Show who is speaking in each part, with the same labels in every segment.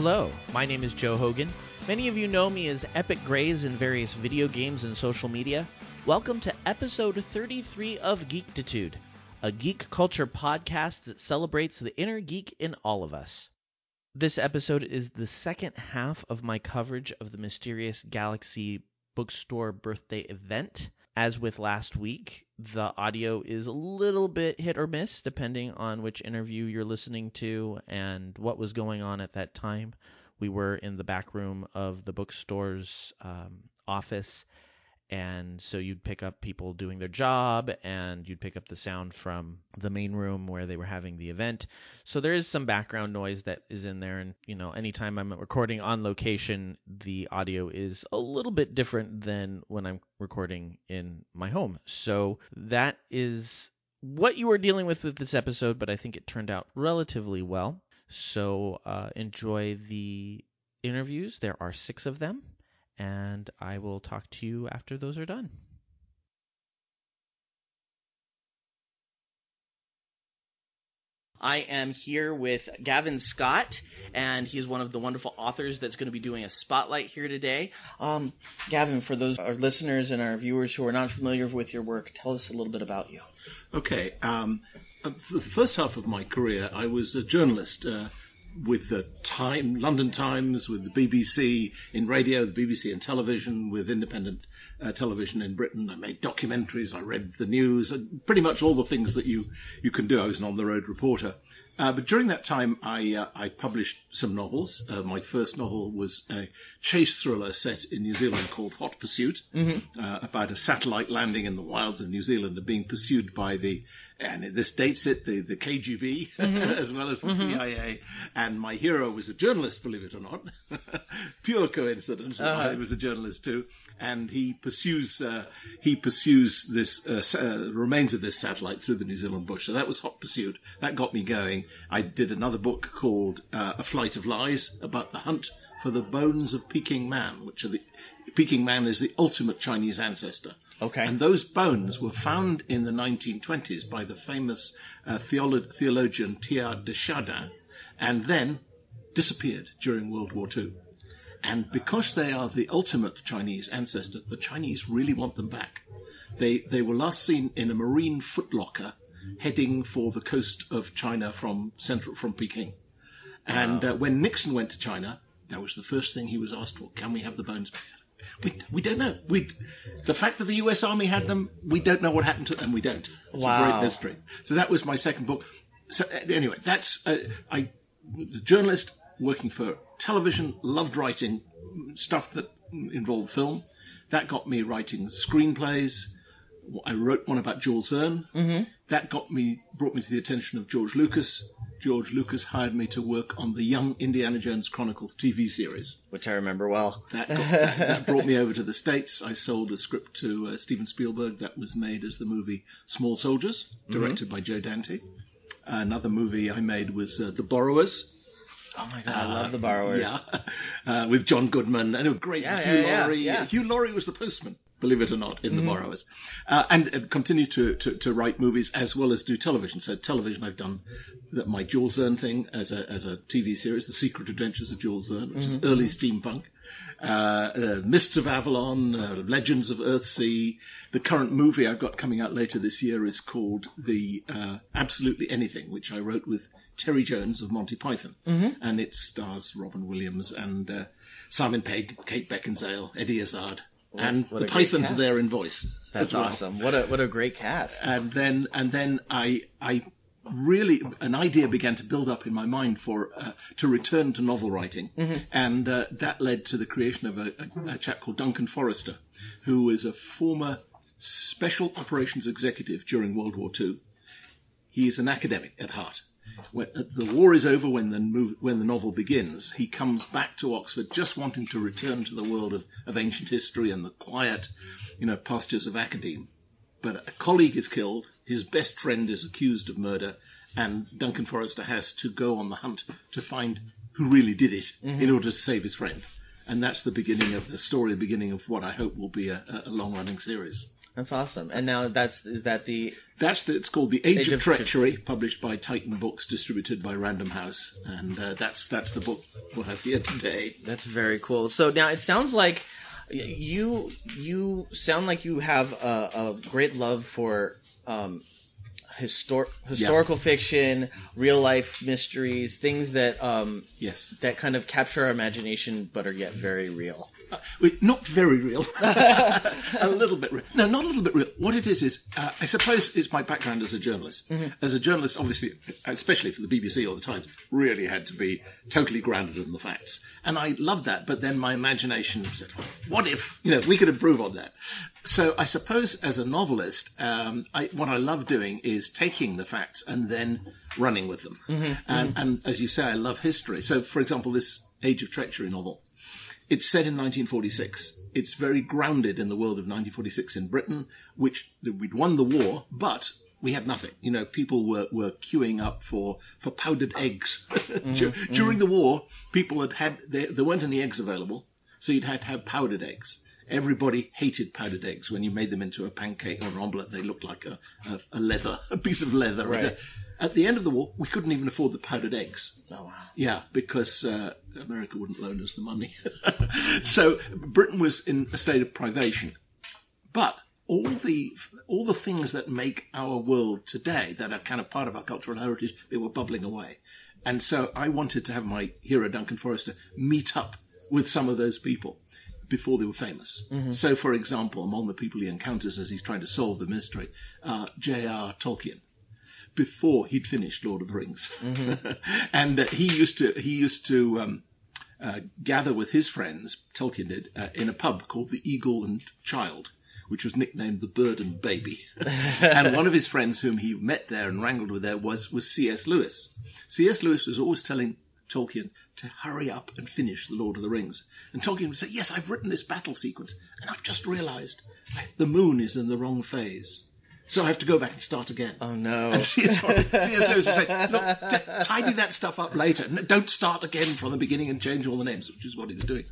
Speaker 1: Hello, my name is Joe Hogan. Many of you know me as Epic Grays in various video games and social media. Welcome to episode 33 of Geektitude, a geek culture podcast that celebrates the inner geek in all of us. This episode is the second half of my coverage of the Mysterious Galaxy Bookstore birthday event. As with last week, the audio is a little bit hit or miss depending on which interview you're listening to and what was going on at that time. We were in the back room of the bookstore's um, office and so you'd pick up people doing their job and you'd pick up the sound from the main room where they were having the event. So there is some background noise that is in there and you know anytime i'm recording on location the audio is a little bit different than when i'm recording in my home. So that is what you are dealing with with this episode but i think it turned out relatively well. So uh, enjoy the interviews. There are six of them and I will talk to you after those are done. I am here with Gavin Scott, and he's one of the wonderful authors that's going to be doing a spotlight here today. Um, Gavin, for those our listeners and our viewers who are not familiar with your work, tell us a little bit about you.
Speaker 2: Okay. Um, uh, for the first half of my career, I was a journalist. Uh, with the Time, London Times, with the BBC in radio, the BBC in television, with independent uh, television in Britain. I made documentaries. I read the news. Pretty much all the things that you you can do. I was an on the road reporter. Uh, but during that time, I uh, I published some novels. Uh, my first novel was a chase thriller set in New Zealand called Hot Pursuit, mm-hmm. Uh, about a satellite landing in the wilds of New Zealand and being pursued by the and this dates it the, the KGB mm-hmm. as well as the mm-hmm. CIA. And my hero was a journalist, believe it or not. Pure coincidence. Uh-huh. I was a journalist too. And he pursues uh, he pursues this uh, uh, remains of this satellite through the New Zealand bush. So that was hot pursuit. That got me going. I did another book called uh, A Flight of Lies about the hunt for the bones of Peking Man, which are the Peking Man is the ultimate Chinese ancestor.
Speaker 1: Okay.
Speaker 2: And those bones were found in the 1920s by the famous uh, theolo- theologian Teilhard de Chardin and then disappeared during World War II. And because they are the ultimate Chinese ancestor, the Chinese really want them back. They, they were last seen in a marine footlocker heading for the coast of China from central from Peking. And wow. uh, when Nixon went to China, that was the first thing he was asked for. Can we have the bones? We, we don't know. We, the fact that the U.S. Army had them, we don't know what happened to them. We don't. It's wow. a great mystery. So that was my second book. So anyway, that's uh, I, the journalist working for television, loved writing stuff that involved film. That got me writing screenplays. I wrote one about Jules Verne. Mm-hmm. That got me, brought me to the attention of George Lucas. George Lucas hired me to work on the Young Indiana Jones Chronicles TV series,
Speaker 1: which I remember well.
Speaker 2: That, got, that, that brought me over to the States. I sold a script to uh, Steven Spielberg that was made as the movie Small Soldiers, directed mm-hmm. by Joe Dante. Another movie I made was uh, The Borrowers.
Speaker 1: Oh my god, uh, I love The Borrowers.
Speaker 2: Yeah, uh, with John Goodman and a great yeah, Hugh yeah, Laurie. Yeah, Hugh Laurie was the postman believe it or not, in mm-hmm. The Borrowers, uh, and uh, continue to, to, to, write movies as well as do television. So television, I've done my Jules Verne thing as a as a TV series, The Secret Adventures of Jules Verne, which mm-hmm. is early steampunk. Uh, uh, Mists of Avalon, uh, Legends of Earthsea. The current movie I've got coming out later this year is called The uh, Absolutely Anything, which I wrote with Terry Jones of Monty Python, mm-hmm. and it stars Robin Williams and Simon Pegg, Kate Beckinsale, Eddie Izzard, what, and what the Pythons are there in voice.
Speaker 1: That's well. awesome. What a what a great cast.
Speaker 2: And then and then I I really an idea began to build up in my mind for uh, to return to novel writing, mm-hmm. and uh, that led to the creation of a, a, a chap called Duncan Forrester, who is a former special operations executive during World War II. He is an academic at heart, when the war is over, when the move, when the novel begins, he comes back to Oxford just wanting to return to the world of, of ancient history and the quiet, you know, pastures of academe. But a colleague is killed, his best friend is accused of murder, and Duncan Forrester has to go on the hunt to find who really did it mm-hmm. in order to save his friend. And that's the beginning of the story, the beginning of what I hope will be a, a long running series.
Speaker 1: That's awesome. And now that's is that the
Speaker 2: That's the, it's called The Age,
Speaker 1: Age
Speaker 2: of,
Speaker 1: of
Speaker 2: Treachery, published by Titan Books, distributed by Random House, and uh, that's that's the book we'll have here today.
Speaker 1: That's very cool. So now it sounds like you you sound like you have a, a great love for um, histor- historical fiction, real life mysteries, things that um,
Speaker 2: Yes,
Speaker 1: that kind of capture our imagination but are yet very real.
Speaker 2: Uh, not very real, a little bit real. No, not a little bit real. What it is is, uh, I suppose, it's my background as a journalist. As a journalist, obviously, especially for the BBC or the Times, really had to be totally grounded in the facts, and I loved that. But then my imagination said, "What if you know we could improve on that?" So I suppose, as a novelist, um, I, what I love doing is taking the facts and then running with them. and, and as you say, I love history. So, for example, this Age of Treachery novel. It's set in 1946. It's very grounded in the world of 1946 in Britain, which we'd won the war, but we had nothing. You know, people were, were queuing up for, for powdered eggs. Mm, Dur- mm. During the war, people had had, there, there weren't any eggs available, so you'd had to have powdered eggs. Everybody hated powdered eggs. When you made them into a pancake or an omelette, they looked like a, a, a leather, a piece of leather.
Speaker 1: Right.
Speaker 2: At the end of the war, we couldn't even afford the powdered eggs.
Speaker 1: Oh wow.
Speaker 2: Yeah, because uh, America wouldn't loan us the money. so Britain was in a state of privation. But all the all the things that make our world today, that are kind of part of our cultural heritage, they were bubbling away. And so I wanted to have my hero Duncan Forrester meet up with some of those people before they were famous. So, for example, among the people he encounters as he's trying to solve the mystery, uh, J.R. Tolkien before he'd finished Lord of the Rings, and uh, he used to he used to um, uh, gather with his friends, Tolkien did, uh, in a pub called the Eagle and Child, which was nicknamed the Bird and Baby. and one of his friends, whom he met there and wrangled with there, was was C.S. Lewis. C.S. Lewis was always telling Tolkien to hurry up and finish the Lord of the Rings, and Tolkien would say, "Yes, I've written this battle sequence, and I've just realised the moon is in the wrong phase." So I have to go back and start again.
Speaker 1: Oh no.
Speaker 2: And C.S. Lewis would say, look, t- tidy that stuff up later. N- Don't start again from the beginning and change all the names, which is what he was doing.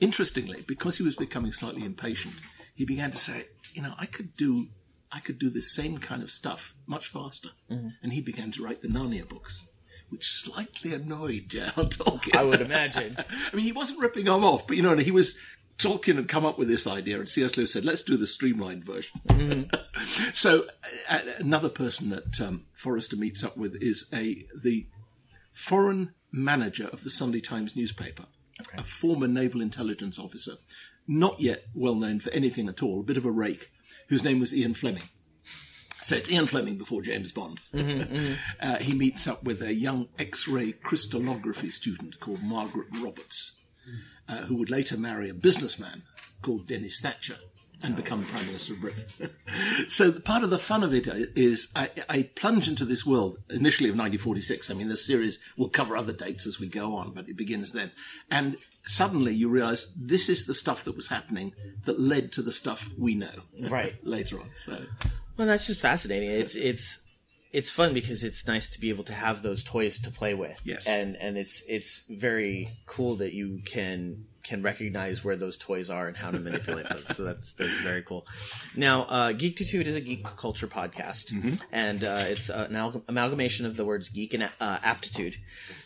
Speaker 2: Interestingly, because he was becoming slightly impatient, he began to say, you know, I could do, I could do the same kind of stuff much faster. Mm-hmm. And he began to write the Narnia books, which slightly annoyed J.R. Tolkien.
Speaker 1: I would imagine.
Speaker 2: I mean, he wasn't ripping him off, but you know, he was. Tolkien had come up with this idea, and C.S. Lewis said, "Let's do the streamlined version." so, uh, another person that um, Forrester meets up with is a the foreign manager of the Sunday Times newspaper, a former naval intelligence officer, not yet well known for anything at all, a bit of a rake, whose name was Ian Fleming. So it's Ian Fleming before James Bond. Uh, he meets up with a young X-ray crystallography student called Margaret Roberts, uh, who would later marry a businessman called Dennis Thatcher and become Prime Minister of Britain. so the, part of the fun of it is I, I plunge into this world initially of 1946. I mean, the series will cover other dates as we go on, but it begins then. And suddenly you realise this is the stuff that was happening that led to the stuff we know
Speaker 1: Right.
Speaker 2: later on. So
Speaker 1: Well, that's just fascinating. It's it's it's fun because it's nice to be able to have those toys to play with.
Speaker 2: Yes.
Speaker 1: And and it's it's very cool that you can can recognize where those toys are and how to manipulate them. So that's that's very cool. Now, uh, Geektitude is a geek culture podcast, and uh, it's an amalgam- amalgamation of the words geek and uh, aptitude.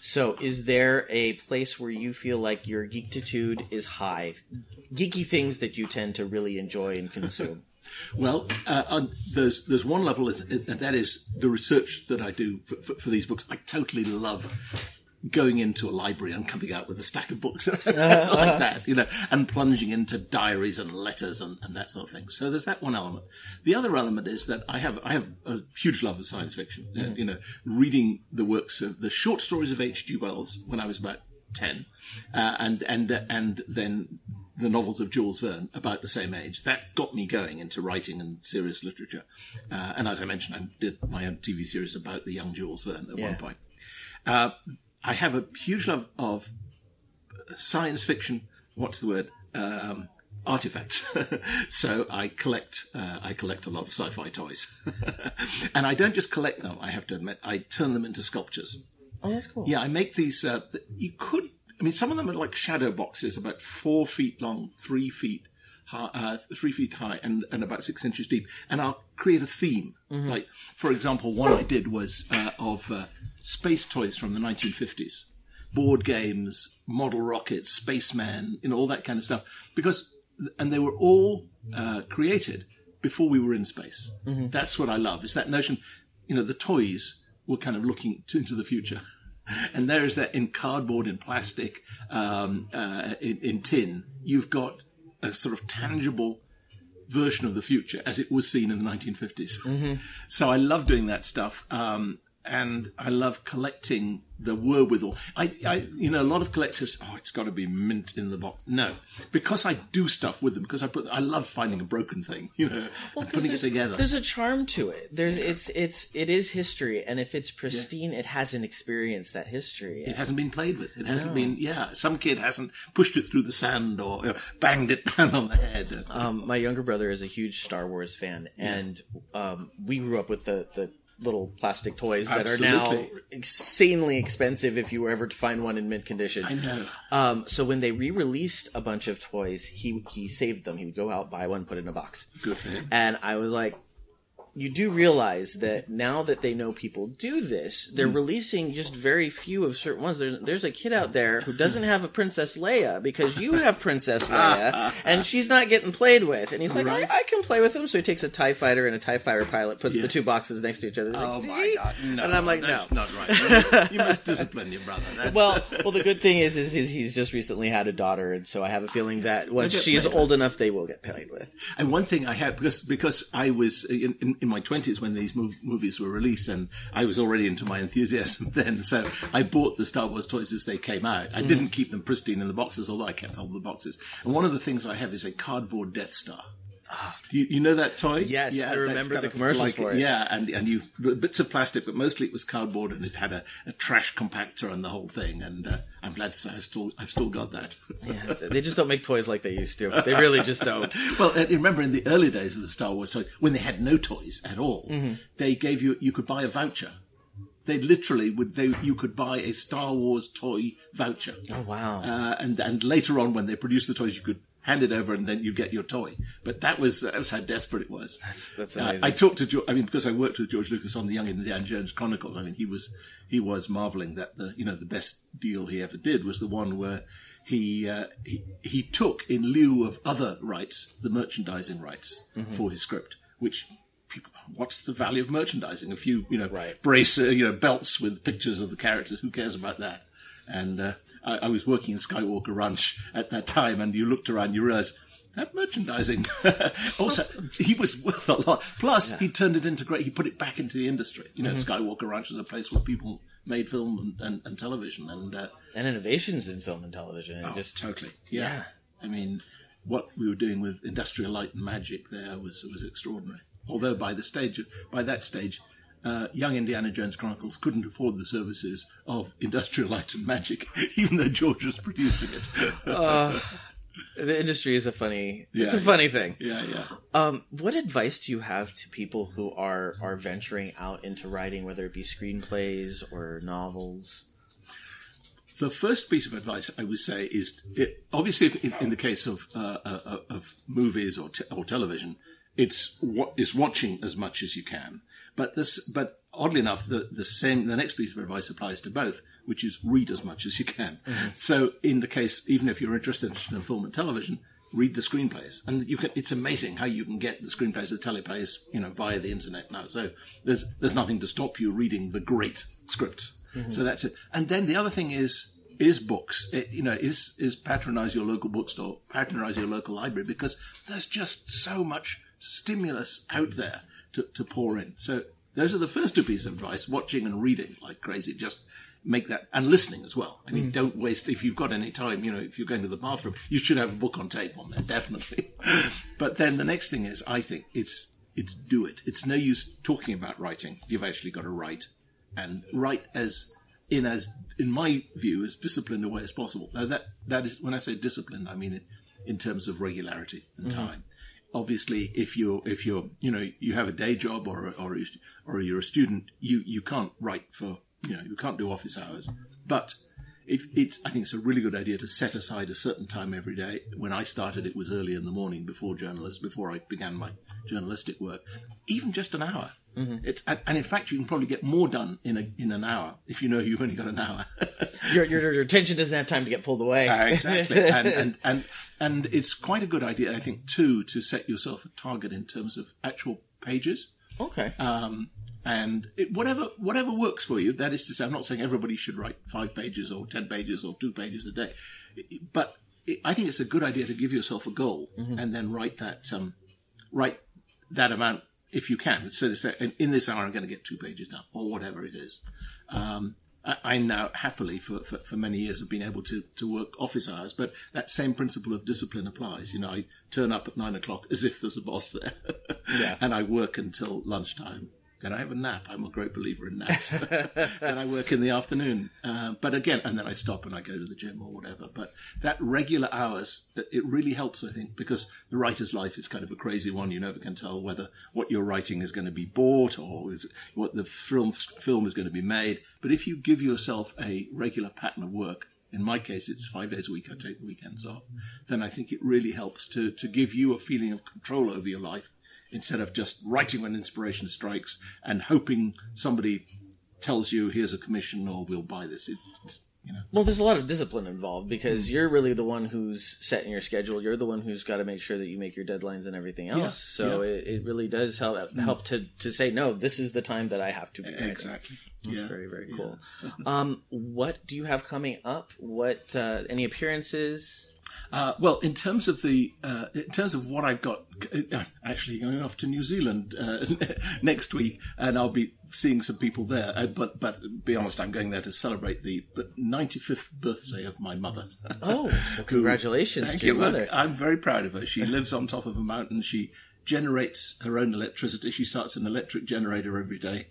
Speaker 1: So, is there a place where you feel like your geekitude is high? Geeky things that you tend to really enjoy and consume.
Speaker 2: Well, uh, on, there's there's one level, is, and that is the research that I do for, for, for these books. I totally love going into a library and coming out with a stack of books like that, you know, and plunging into diaries and letters and, and that sort of thing. So there's that one element. The other element is that I have I have a huge love of science fiction. Uh, you know, reading the works of the short stories of H.G. Wells when I was about ten, uh, and and and then the novels of Jules Verne about the same age. That got me going into writing and serious literature. Uh, and as I mentioned, I did my own TV series about the young Jules Verne at
Speaker 1: Yeah.
Speaker 2: one point. Uh, I have a huge love of science fiction. What's the word? Um, artifacts. so I collect. Uh, I collect a lot of sci-fi toys, and I don't just collect them. I have to admit, I turn them into sculptures.
Speaker 1: Oh, that's cool.
Speaker 2: Yeah, I make these. Uh, th- you could. I mean, some of them are like shadow boxes, about four feet long, three feet high, uh, three feet high, and, and about six inches deep, and I'll create a theme. Like, for example, one I did was uh, of uh, space toys from the 1950s, board games, model rockets, spaceman, you know, all that kind of stuff. Because, and they were all uh, created before we were in space. That's what I love. Is that notion, you know, the toys were kind of looking to, into the future. And there is that in cardboard, in plastic, um, uh, in, in tin, you've got a sort of tangible version of the future as it was seen in the 1950s. So I love doing that stuff. Um, and I love collecting the wherewithal. I, I, you know, a lot of collectors, oh, it's got to be mint in the box. No, because I do stuff with them. Because I put, I love finding a broken thing, you know, and
Speaker 1: 'cause
Speaker 2: putting it together.
Speaker 1: There's a charm to it. There's it's it's it is history, and if it's pristine, it hasn't experienced that history.
Speaker 2: It hasn't been played with. It hasn't
Speaker 1: No.
Speaker 2: been, yeah. Some kid hasn't pushed it through the sand or banged it down on the head.
Speaker 1: Um, my younger brother is a huge Star Wars fan, and um, we grew up with the the little plastic toys that are now insanely expensive if you were ever to find one in mint condition.
Speaker 2: I know.
Speaker 1: Um, so when they re-released a bunch of toys, he he saved them. He would go out, buy one, put it in a box.
Speaker 2: Good for him.
Speaker 1: And I was like, you do realize that now that they know people do this, they're
Speaker 2: Mm.
Speaker 1: releasing just very few of certain ones. There's, there's a kid out there who doesn't have a Princess Leia because you have Princess Leia and she's not getting played with. And he's like,
Speaker 2: Right.
Speaker 1: I, I can play with them. So he takes a TIE fighter and a TIE fighter pilot, puts
Speaker 2: Yeah.
Speaker 1: the two boxes next to each other. Like,
Speaker 2: Oh my God! No,
Speaker 1: and I'm like, no.
Speaker 2: that's
Speaker 1: no.
Speaker 2: not right. You must discipline your brother. That's...
Speaker 1: Well, well, the good thing is, is, is he's just recently had a daughter, and so I have a feeling that once she's old enough, they will get played with.
Speaker 2: And one thing I had because because I was in, in, in my twenties when these mov- movies were released, and I was already into my enthusiasm then. So I bought the Star Wars toys as they came out. I mm-hmm. didn't keep them pristine in the boxes, although I kept all the boxes. And one of the things I have is a cardboard Death Star. Do you, you know that toy?
Speaker 1: Yes, I remember the commercials
Speaker 2: like-
Speaker 1: for it.
Speaker 2: Yeah, and and you bits of plastic, but mostly it was cardboard, and it had a, a trash compactor and the whole thing. And uh, I'm glad to say I've still I've still got that.
Speaker 1: Yeah, they just don't make toys like they used to. They really just don't.
Speaker 2: Well, uh, remember in the early days of the Star Wars toys, when they had no toys at all,
Speaker 1: Mm-hmm.
Speaker 2: they gave you you could buy a voucher. They literally would they you could buy a Star Wars toy voucher,
Speaker 1: Oh wow.
Speaker 2: uh, and and later on when they produced the toys, you could hand it over and then you get your toy. But that was that was how desperate it was.
Speaker 1: That's
Speaker 2: Uh,
Speaker 1: amazing.
Speaker 2: I talked to George, I mean because I worked with George Lucas on the Young Indiana Jones Chronicles. I mean he was he was marveling that the you know the best deal he ever did was the one where he uh, he, he took in lieu of other rights the merchandising rights
Speaker 1: Mm-hmm.
Speaker 2: for his script, which. people- What's the value of merchandising? A few, you know,
Speaker 1: Right.
Speaker 2: brace, uh, you know, belts with pictures of the characters. Who cares about that? And uh, I, I was working in Skywalker Ranch at that time, and you looked around, you realised that merchandising. also, he was worth a lot. Plus, he turned it into great. He put it back into the industry. You know,
Speaker 1: Mm-hmm.
Speaker 2: Skywalker Ranch was a place where people made film and, and, and television, and uh,
Speaker 1: and innovations in film and television. and
Speaker 2: oh,
Speaker 1: just
Speaker 2: totally,
Speaker 1: yeah.
Speaker 2: yeah. I mean, what we were doing with Industrial Light and Magic there was was extraordinary. Although by the stage, by that stage, uh, young Indiana Jones Chronicles couldn't afford the services of Industrial Light and Magic, even though George was producing it.
Speaker 1: Uh, the industry is a funny. it's
Speaker 2: Yeah,
Speaker 1: a funny thing.
Speaker 2: yeah, yeah.
Speaker 1: Um, what advice do you have to people who are are venturing out into writing, whether it be screenplays or novels?
Speaker 2: The first piece of advice I would say is, it, obviously, if, in, in the case of uh, uh, of movies or te- or television, it's what is watching as much as you can. But this, but oddly enough, the the same the next piece of advice applies to both, which is read as much as you can. Mm-hmm. So, in the case, even if you're interested in film and television, read the screenplays, and you can. It's amazing how you can get the screenplays, the teleplays, you know, via the internet now. So there's there's nothing to stop you reading the great scripts. Mm-hmm. So that's it. And then the other thing is is books. It, you know, is is patronize your local bookstore, patronize your local library because there's just so much stimulus out there to, to pour in. So those are the first two pieces of advice: watching and reading like crazy. Just make that and listening as well. I mean, mm. don't waste if you've got any time. You know, if you're going to the bathroom, you should have a book on tape on there, definitely. but then the next thing is, I think it's it's do it. It's no use talking about writing. You've actually got to write and write as in as in my view as disciplined a way as possible. Now that that is when I say disciplined, I mean it in terms of regularity and mm-hmm. time. Obviously, if you're if you're you know you have a day job or or or you're a student, you you can't write for you know you can't do office hours. But if it's, I think it's a really good idea to set aside a certain time every day. When I started, it was early in the morning before journalists before I began my journalistic work. Even just an hour.
Speaker 1: Mm-hmm.
Speaker 2: It's, and and in fact, you can probably get more done in a in an hour if you know you've only got an hour.
Speaker 1: Your, your your attention doesn't have time to get pulled away.
Speaker 2: Uh, exactly, and, and and and it's quite a good idea, I think, too, to set yourself a target in terms of actual pages.
Speaker 1: okay.
Speaker 2: Um, and it, whatever whatever works for you. That is to say, I'm not saying everybody should write five pages or ten pages or two pages a day, but it, I think it's a good idea to give yourself a goal and then write that um, write that amount if you can. So to say, in, in this hour, I'm going to get two pages done or whatever it is. Um, I, I now happily for, for, for many years have been able to, to work office hours, but that same principle of discipline applies. You know, I turn up at nine o'clock as if there's a boss there,
Speaker 1: Yeah.
Speaker 2: and I work until lunchtime. Then I have a nap. I'm a great believer in naps. then I work in the afternoon. Uh, but again, and then I stop and I go to the gym or whatever. But that regular hours, it really helps, I think, because the writer's life is kind of a crazy one. You never can tell whether what you're writing is going to be bought or is, what the film film is going to be made. But if you give yourself a regular pattern of work, in my case, it's five days a week. I take the weekends off. Then I think it really helps to to give you a feeling of control over your life instead of just writing when inspiration strikes and hoping somebody tells you here's a commission or we'll buy this. It, it's, you know.
Speaker 1: Well, there's a lot of discipline involved because you're really the one who's setting your schedule. You're the one who's got to make sure that you make your deadlines and everything else. so
Speaker 2: yeah.
Speaker 1: It, it really does help help to, to say no. This is the time that I have to be writing.
Speaker 2: Exactly.
Speaker 1: That's
Speaker 2: yeah.
Speaker 1: very very
Speaker 2: Yeah.
Speaker 1: cool. Um, what do you have coming up? What uh, any appearances?
Speaker 2: Uh, well, in terms of the uh, in terms of what I've got, uh, actually going off to New Zealand uh, next week, and I'll be seeing some people there. Uh, but but be honest, I'm going there to celebrate the 95th birthday of my mother.
Speaker 1: Oh, well, congratulations
Speaker 2: Thank
Speaker 1: to your
Speaker 2: you.
Speaker 1: mother.
Speaker 2: Look, I'm very proud of her. She lives on top of a mountain. She generates her own electricity. She starts an electric generator every day.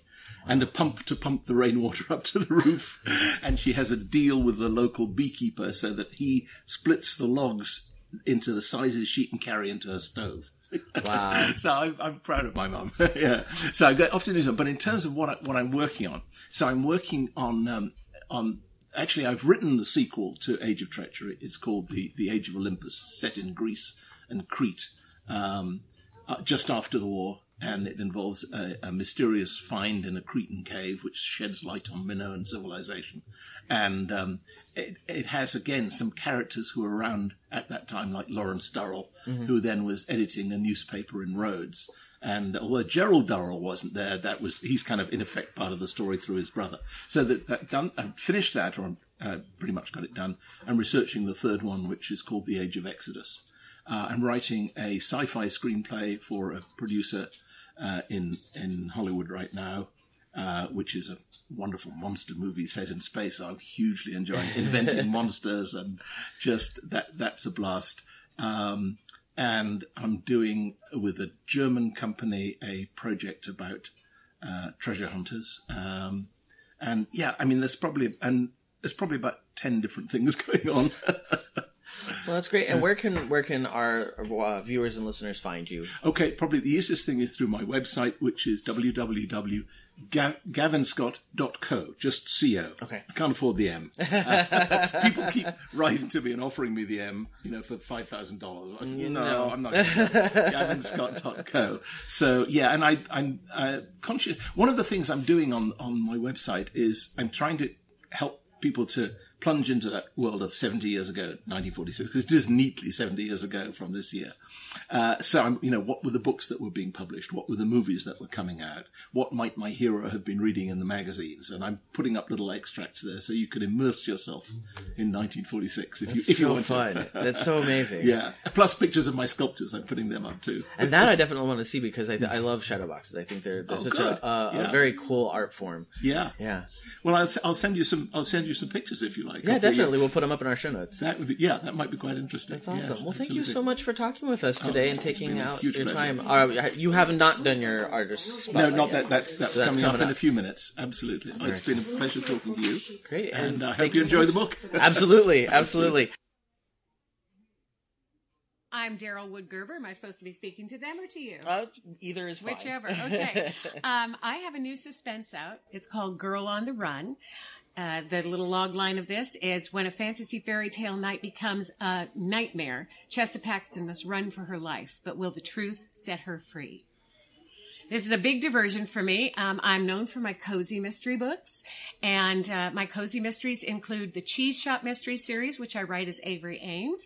Speaker 2: And a pump to pump the rainwater up to the roof. And she has a deal with the local beekeeper so that he splits the logs into the sizes she can carry into her stove.
Speaker 1: Wow.
Speaker 2: so I'm, I'm proud of my mum. yeah. So I go off to do something. But in terms of what I, what I'm working on, so I'm working on um, on actually I've written the sequel to Age of Treachery. It's called the the Age of Olympus, set in Greece and Crete, um, uh, just after the war. And it involves a, a mysterious find in a Cretan cave, which sheds light on Minoan civilization. And um, it, it has again some characters who were around at that time, like Lawrence Durrell, who then was editing a newspaper in Rhodes. And although Gerald Durrell wasn't there, that was he's kind of in effect part of the story through his brother. So that, that done, I finished that, or uh, pretty much got it done. I'm researching the third one, which is called The Age of Exodus. Uh, I'm writing a sci-fi screenplay for a producer uh, in in Hollywood right now, uh, which is a wonderful monster movie set in space. I'm hugely enjoying inventing monsters and just that that's a blast. Um, and I'm doing with a German company a project about uh, treasure hunters. Um, and yeah, I mean, there's probably and there's probably about ten different things going on.
Speaker 1: Well, that's great. And where can where can our uh, viewers and listeners find you?
Speaker 2: Okay, probably the easiest thing is through my website, which is www.gavinscott.co, just co.
Speaker 1: Okay.
Speaker 2: I can't afford the M. Uh, people keep writing to me and offering me the M, you know, for five thousand dollars. No,
Speaker 1: No.
Speaker 2: I'm not. Gavinscott.co. So yeah, and I, I'm uh, conscious. One of the things I'm doing on on my website is I'm trying to help people to plunge into that world of 70 years ago, 1946, because it is neatly 70 years ago from this year. Uh, so, I'm, you know, what were the books that were being published? What were the movies that were coming out? What might my hero have been reading in the magazines? And I'm putting up little extracts there so you can immerse yourself in 1946 if you if you
Speaker 1: so
Speaker 2: want
Speaker 1: fun.
Speaker 2: to.
Speaker 1: That's so amazing.
Speaker 2: yeah. Plus pictures of my sculptures. I'm putting them up too.
Speaker 1: And that I definitely want to see because I, I love shadow boxes. I think they're, they're
Speaker 2: Oh,
Speaker 1: such a, a, a very cool art form.
Speaker 2: Yeah.
Speaker 1: Yeah.
Speaker 2: Well, I'll, s- I'll send you some. I'll send you some pictures if you like.
Speaker 1: Yeah,
Speaker 2: of the-
Speaker 1: definitely. We'll put them up in our show notes.
Speaker 2: That would be. Yeah, that might be quite interesting.
Speaker 1: That's awesome.
Speaker 2: Yes,
Speaker 1: well, thank you so much for talking with us
Speaker 2: Oh,
Speaker 1: today and taking out your
Speaker 2: pleasure.
Speaker 1: time. Uh, you have not done your artist
Speaker 2: No, not
Speaker 1: yet.
Speaker 2: that. That's that's,
Speaker 1: So that's
Speaker 2: coming, up
Speaker 1: coming
Speaker 2: in a few minutes. Absolutely.
Speaker 1: Very
Speaker 2: it's been a pleasure talking to you,
Speaker 1: Great.
Speaker 2: and I
Speaker 1: thank
Speaker 2: hope you
Speaker 1: so
Speaker 2: enjoy
Speaker 1: much.
Speaker 2: the book.
Speaker 1: Absolutely, absolutely.
Speaker 3: I'm Daryl Wood Gerber. Am I supposed to be speaking to them or to you?
Speaker 1: Uh, either is fine.
Speaker 3: Whichever. Okay. um, I have a new suspense out. It's called Girl on the Run. uh, the little log line of this is when a fantasy fairy tale night becomes a nightmare, Chessa Paxton must run for her life, but will the truth set her free? This is a big diversion for me. Um, I'm known for my cozy mystery books, and uh, my cozy mysteries include the Cheese Shop Mystery Series, which I write as Avery Aames,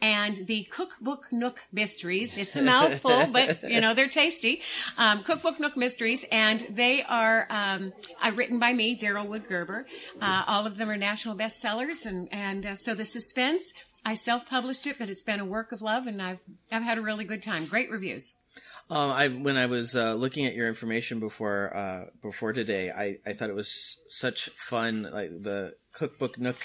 Speaker 3: and the Cookbook Nook Mysteries. It's a mouthful, but you know they're tasty. Um, Cookbook Nook Mysteries, and they are um, uh, written by me, Daryl Wood Gerber. Uh, all of them are national bestsellers, and and uh, so the suspense. I self-published it, but it's been a work of love, and I've I've had a really good time. Great reviews.
Speaker 1: Um, I when I was uh, looking at your information before uh, before today, I, I thought it was such fun. Like the cookbook Nook,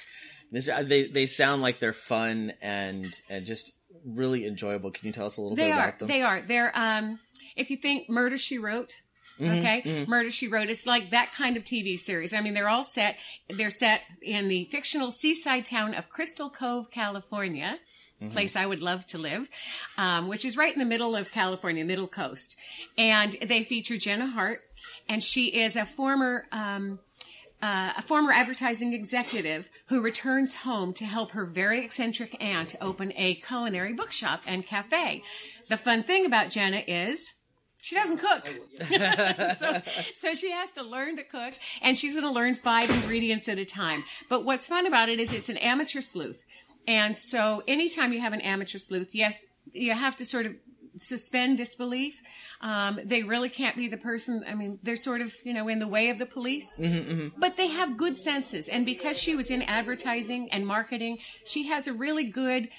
Speaker 1: they they sound like they're fun and and just really enjoyable. Can you tell us a little
Speaker 3: They
Speaker 1: bit
Speaker 3: are.
Speaker 1: about them?
Speaker 3: They are. They're. Um, if you think Murder She Wrote,
Speaker 1: Mhm,
Speaker 3: okay,
Speaker 1: mhm.
Speaker 3: Murder She Wrote, it's like that kind of TV series. I mean, they're all set. They're set in the fictional seaside town of Crystal Cove, California.
Speaker 1: Mhm.
Speaker 3: Place I would love to live, um, which is right in the middle of California, middle coast. And they feature Jenna Hart, and she is a former um, uh, a former advertising executive who returns home to help her very eccentric aunt open a culinary bookshop and cafe. The fun thing about Jenna is she doesn't cook. so, so she has to learn to cook and she's going to learn five ingredients at a time. But what's fun about it is it's an amateur sleuth. And so anytime you have an amateur sleuth, yes, you have to sort of suspend disbelief. Um, they really can't be the person. I mean, they're sort of, you know, in the way of the police
Speaker 1: Mhm, mhm.
Speaker 3: but they have good senses and because she was in advertising and marketing she has a really good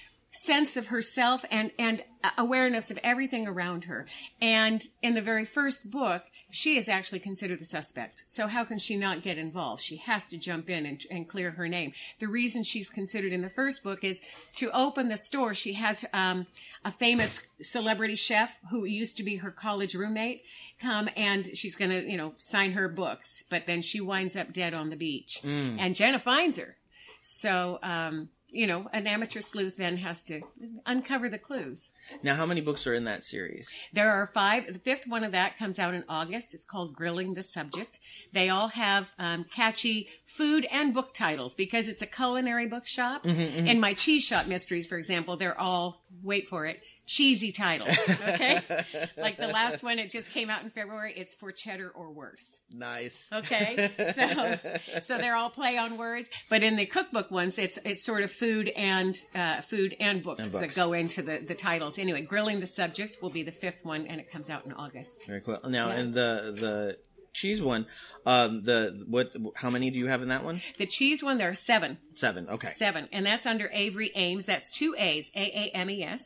Speaker 3: sense of herself and and awareness of everything around her and in the very first book she is actually considered the suspect so how can she not get involved she has to jump in and, and clear her name the reason she's considered in the first book is to open the store she has um, a famous celebrity chef who used to be her college roommate come and she's going to you know sign her books but then she winds up dead on the beach
Speaker 1: Mm.
Speaker 3: and Jenna finds her. So, um, you know, an amateur sleuth then has to uncover the clues.
Speaker 1: Now, how many books are in that series?
Speaker 3: There are five. The fifth one of that comes out in August. It's called Grilling the Subject. They all have um, catchy food and book titles because it's a culinary bookshop.
Speaker 1: Mhm, mhm.
Speaker 3: In my cheese shop mysteries, for example, they're all, wait for it, cheesy titles. Okay? like the last one, it just came out in February. It's for cheddar or worse.
Speaker 1: Nice.
Speaker 3: Okay, so so they're all play on words, but in the cookbook ones, it's it's sort of food and uh, food and books,
Speaker 1: And
Speaker 3: that go into the the titles. Anyway, grilling the subject will be the fifth one, and it comes out in August.
Speaker 1: Very cool. Now,
Speaker 3: Yeah.
Speaker 1: in the the cheese one, um, the what? How many do you have in that one?
Speaker 3: The cheese one, there are seven,
Speaker 1: Seven. Okay.
Speaker 3: seven, and that's under Avery Aames. That's two A's, A A M E S.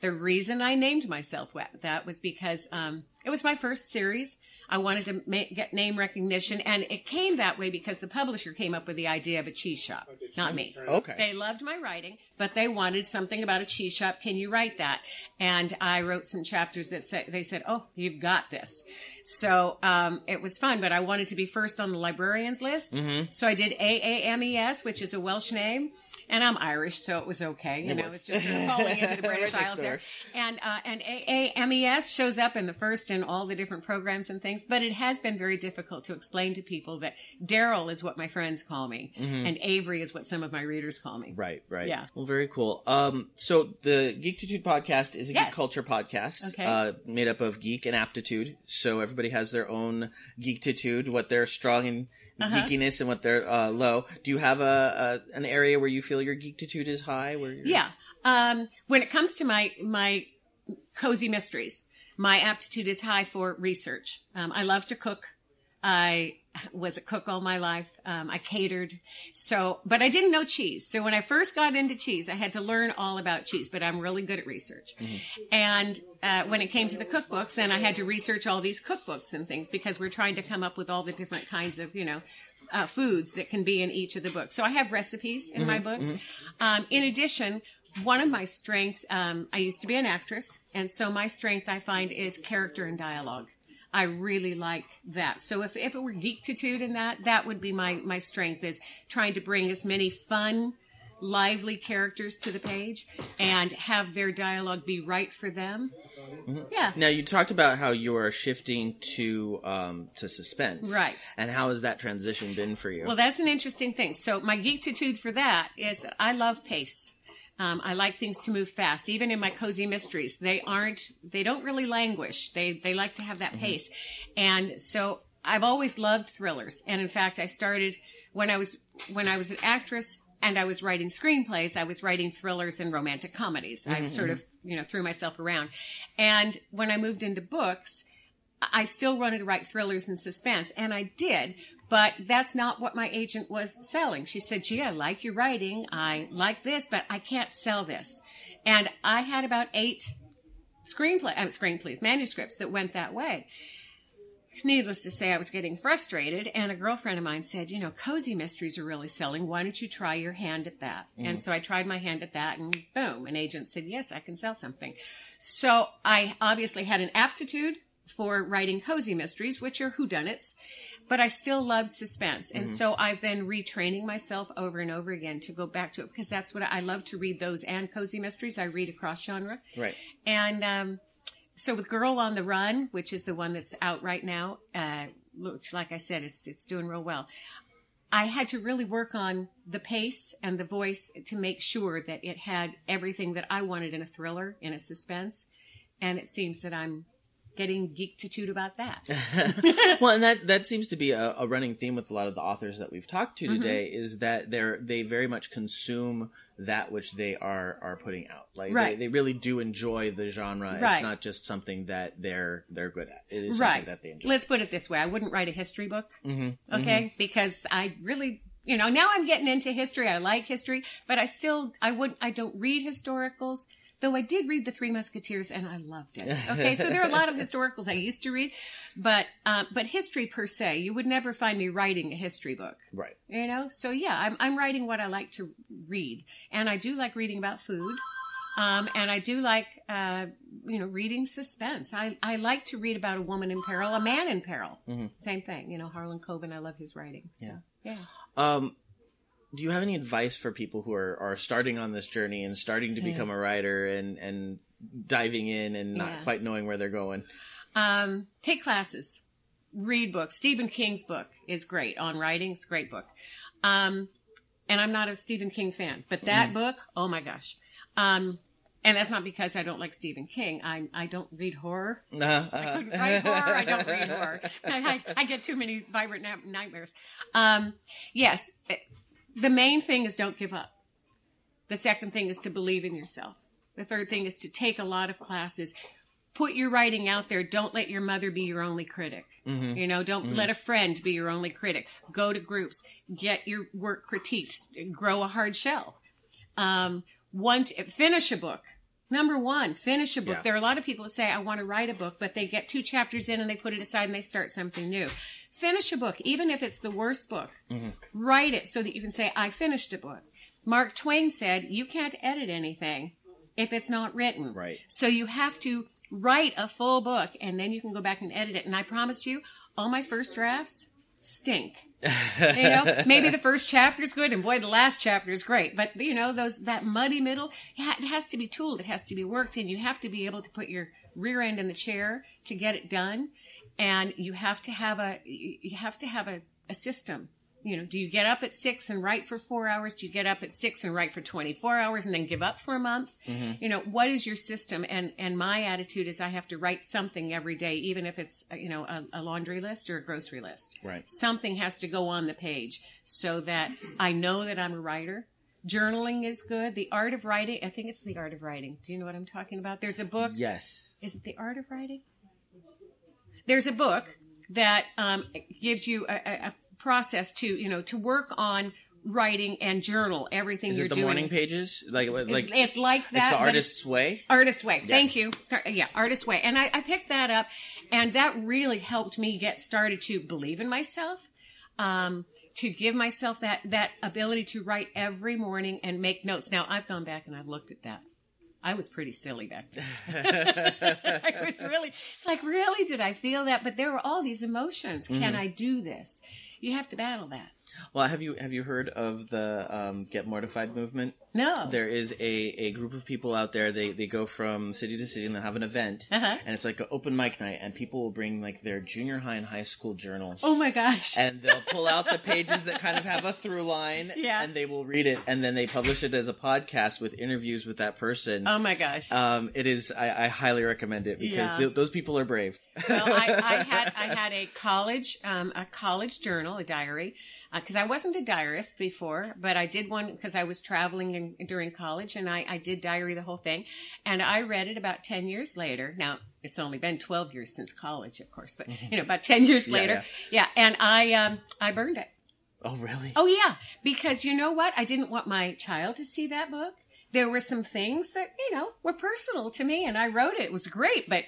Speaker 3: The reason I named myself that was because um, it was my first series. I wanted to ma- get name recognition, and it came that way because the publisher came up with the idea of a cheese shop, not me.
Speaker 1: Okay.
Speaker 3: They loved my writing, but they wanted something about a cheese shop. Can you write that? And I wrote some chapters that said, they said, oh, you've got this. So um, it was fun, but I wanted to be first on the librarians list.
Speaker 1: Mm-hmm.
Speaker 3: So I did AAMES, which is a Welsh name, and I'm Irish, so it was okay. You
Speaker 1: It
Speaker 3: know,
Speaker 1: was.
Speaker 3: it's just falling into the British Isles there. And uh, and AAMES shows up in the first in all the different programs and things, but it has been very difficult to explain to people that Daryl is what my friends call me,
Speaker 1: Mhm.
Speaker 3: and Avery is what some of my readers call me.
Speaker 1: Right, right.
Speaker 3: Yeah.
Speaker 1: Well, very cool. Um, so the Geektitude podcast is a
Speaker 3: Yes.
Speaker 1: geek culture podcast,
Speaker 3: Okay.
Speaker 1: uh, made up of geek and aptitude. So everybody has their own geekitude, what they're strong in
Speaker 3: Uh-huh.
Speaker 1: geekiness and what they're uh, low. Do you have a, a an area where you feel your geekitude is high? Where you're...
Speaker 3: Yeah. Um, when it comes to my my cozy mysteries, my aptitude is high for research. Um, I love to cook. I was a cook all my life. Um, I catered. So, but I didn't know cheese. So when I first got into cheese, I had to learn all about cheese, but I'm really good at research.
Speaker 1: Mhm.
Speaker 3: And, uh, when it came to the cookbooks, then I had to research all these cookbooks and things because we're trying to come up with all the different kinds of, you know, uh, foods that can be in each of the books. So I have recipes in my
Speaker 1: Mhm,
Speaker 3: books.
Speaker 1: mhm.
Speaker 3: Um, in addition, one of my strengths, um, I used to be an actress, and so my strength I find is character and dialogue. I really like that. So if, if it were geekitude in that, that would be my, my strength is trying to bring as many fun, lively characters to the page and have their dialogue be right for them.
Speaker 1: Mhm.
Speaker 3: Yeah.
Speaker 1: Now you talked about how you are shifting to um, to suspense,
Speaker 3: Right.
Speaker 1: And how has that transition been for you?
Speaker 3: Well, that's an interesting thing. So my geekitude for that is I love pace. Um, I like things to move fast. Even in my cozy mysteries, they aren't, they don't really languish. They, they like to have that mm-hmm. pace. And so I've always loved thrillers. And in fact, I started when I was, when I was an actress and I was writing screenplays, I was writing thrillers and romantic comedies. I mm-hmm, sort mm-hmm. of, you know, threw myself around. And when I moved into books, I still wanted to write thrillers and suspense, and I did, but that's not what my agent was selling. She said, gee, I like your writing, I like this, but I can't sell this. And I had about eight screenplay, uh, screenplays, manuscripts that went that way. Needless to say, I was getting frustrated, and a girlfriend of mine said, you know, cozy mysteries are really selling. Why don't you try your hand at that? And so I tried my hand at that, and boom, an agent said, yes, I can sell something. So I obviously had an aptitude for writing cozy mysteries, which are whodunits, but I still loved suspense. And so I've been retraining myself over and over again to go back to it because that's what I love to read those and cozy mysteries. I read across genre.
Speaker 1: right.
Speaker 3: And um, so with Girl on the Run, which is the one that's out right now, uh, which, like I said, it's it's doing real well. I had to really work on the pace and the voice to make sure that it had everything that I wanted in a thriller, in a suspense. And it seems that I'm getting geektitude about that.
Speaker 1: well, and that that seems to be a, a running theme with a lot of the authors that we've talked to
Speaker 3: Mhm.
Speaker 1: today is that they're they very much consume that which they are are putting out. Like
Speaker 3: Right.
Speaker 1: they, they really do enjoy the genre.
Speaker 3: Right.
Speaker 1: It's not just something that they're they're good at. It is
Speaker 3: Right.
Speaker 1: something that they enjoy.
Speaker 3: Let's put it this way: I wouldn't write a history book,
Speaker 1: mm-hmm.
Speaker 3: okay? Because I really, you know, now I'm getting into history. I like history, but I still, I would, I don't read historicals. Though I did read The Three Musketeers and I loved it. Okay, so there are a lot of historicals I used to read, but uh, but history per se, you would never find me writing a history book.
Speaker 1: Right.
Speaker 3: You know, so yeah, I'm I'm writing what I like to read, and I do like reading about food, um, and I do like uh, you know reading suspense. I I like to read about a woman in peril, a man in peril.
Speaker 1: Mhm.
Speaker 3: Same thing. You know, Harlan Coben. I love his writing. So,
Speaker 1: Yeah.
Speaker 3: yeah.
Speaker 1: Um, do you have any advice for people who are, are starting on this journey and starting to
Speaker 3: Yeah.
Speaker 1: become a writer and, and diving in and not
Speaker 3: Yeah.
Speaker 1: quite knowing where they're going?
Speaker 3: Um, take classes, read books. Stephen King's book is great on writing. It's a great book. Um, and I'm not a Stephen King fan, but that
Speaker 1: Mm.
Speaker 3: book, oh my gosh. Um, and that's not because I don't like Stephen King. I I don't read horror.
Speaker 1: Uh,
Speaker 3: I couldn't write horror. I don't read horror. I, I, I get too many vibrant nightmares. Um, yes, the main thing is don't give up. The second thing is to believe in yourself. The third thing is to take a lot of classes. Put your writing out there. Don't let your mother be your only critic.
Speaker 1: Mhm.
Speaker 3: You know, don't
Speaker 1: Mhm.
Speaker 3: let a friend be your only critic. Go to groups. Get your work critiqued. Grow a hard shell. Um, once finish a book. Number one, finish a book.
Speaker 1: Yeah.
Speaker 3: There are a lot of people that say, I want to write a book, but they get two chapters in and they put it aside and they start something new. Finish a book, even if it's the worst book.
Speaker 1: Mhm.
Speaker 3: Write it so that you can say, I finished a book. Mark Twain said, you can't edit anything if it's not written.
Speaker 1: Right.
Speaker 3: So you have to write a full book and then you can go back and edit it. And I promise you, all my first drafts stink. You know, maybe the first chapter is good and boy, the last chapter is great. But you know, those, that muddy middle, yeah, it has to be tooled. It has to be worked and you have to be able to put your rear end in the chair to get it done. And you have to have a, you have to have a, a system. You know, do you get up at six and write for four hours? Do you get up at six and write for 24 hours and then give up for a month?
Speaker 1: Mhm.
Speaker 3: You know, what is your system? And, and my attitude is I have to write something every day, even if it's, you know, a, a laundry list or a grocery list.
Speaker 1: Right.
Speaker 3: Something has to go on the page so that I know that I'm a writer. Journaling is good. The art of writing, I think it's the art of writing. Do you know what I'm talking about? There's a book.
Speaker 1: Yes.
Speaker 3: Is it the art of writing? There's a book that um, gives you a, a, process to, you know, to work on writing and journal everything
Speaker 1: Is
Speaker 3: you're
Speaker 1: it the
Speaker 3: doing.
Speaker 1: morning pages? Like like
Speaker 3: it's, it's like that. it's the
Speaker 1: artist's way.
Speaker 3: Artist Way.
Speaker 1: Yes.
Speaker 3: Thank you. Yeah, Artist Way. And I, I picked that up, and that really helped me get started to believe in myself, um, to give myself that that ability to write every morning and make notes. Now I've gone back and I've looked at that. I was pretty silly back then. I was really, it's like, really, did I feel that? But there were all these emotions. Can
Speaker 1: Mhm.
Speaker 3: I do this? You have to battle that.
Speaker 1: Well, have you have you heard of the um, Get Mortified movement?
Speaker 3: No.
Speaker 1: There is a, a group of people out there. They they go from city to city and they have an event,
Speaker 3: Uh-huh.
Speaker 1: and it's like an open mic night, and people will bring like their junior high and high school journals.
Speaker 3: Oh my gosh.
Speaker 1: And they'll pull out the pages that kind of have a through line,
Speaker 3: Yeah.
Speaker 1: and they will read it, and then they publish it as a podcast with interviews with that person.
Speaker 3: oh my gosh.
Speaker 1: Um, it is. I, I highly recommend it because
Speaker 3: Yeah.
Speaker 1: th- those people are brave.
Speaker 3: well, I, I had I had a college um, a college journal, a diary, because I wasn't a diarist before, but I did one because I was traveling in, during college, and I, I did diary the whole thing, and I read it about ten years later. Now it's only been twelve years since college, of course, but you know about ten years
Speaker 1: Yeah,
Speaker 3: later, yeah. And I um I burned it.
Speaker 1: Oh, really?
Speaker 3: Oh yeah, because you know what? I didn't want my child to see that book. There were some things that you know were personal to me, and I wrote it. It was great, but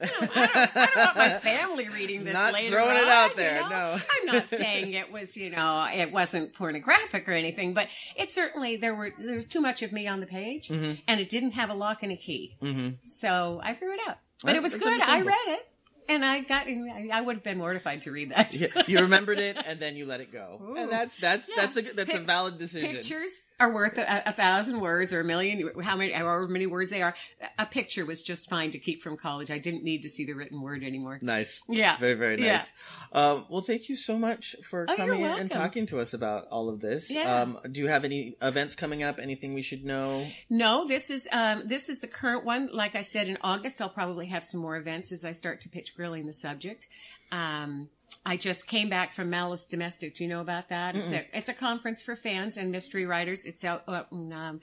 Speaker 3: you know, I, don't, I don't want my family reading this
Speaker 1: Not
Speaker 3: later
Speaker 1: throwing it
Speaker 3: on,
Speaker 1: out
Speaker 3: you
Speaker 1: there,
Speaker 3: know?
Speaker 1: no.
Speaker 3: I'm not saying it was, you know, it wasn't pornographic or anything, but it certainly there were there was too much of me on the page,
Speaker 1: Mhm.
Speaker 3: and it didn't have a lock and a key,
Speaker 1: Mm-hmm.
Speaker 3: so I threw it out. But it was good. I read it, and I got. I I would have been mortified to read that.
Speaker 1: You, you remembered it and then you let it go,
Speaker 3: Ooh.
Speaker 1: and that's that's
Speaker 3: Yeah.
Speaker 1: that's a good- that's a valid decision.
Speaker 3: Pictures are worth a, a thousand words or a million, how many, however many words they are. A picture was just fine to keep from college. I didn't need to see the written word anymore.
Speaker 1: Nice.
Speaker 3: Yeah.
Speaker 1: Very, very nice.
Speaker 3: Yeah.
Speaker 1: Um, well, thank you so much for
Speaker 3: Oh,
Speaker 1: coming in and talking to us about all of this.
Speaker 3: Yeah.
Speaker 1: Um, do you have any events coming up? Anything we should know?
Speaker 3: No, this is um, this is the current one. Like I said, in August I'll probably have some more events as I start to pitch grilling the subject. Um, I just came back from Malice Domestic. Do you know about that? It's a it's a conference for fans and mystery writers. It's out out in um,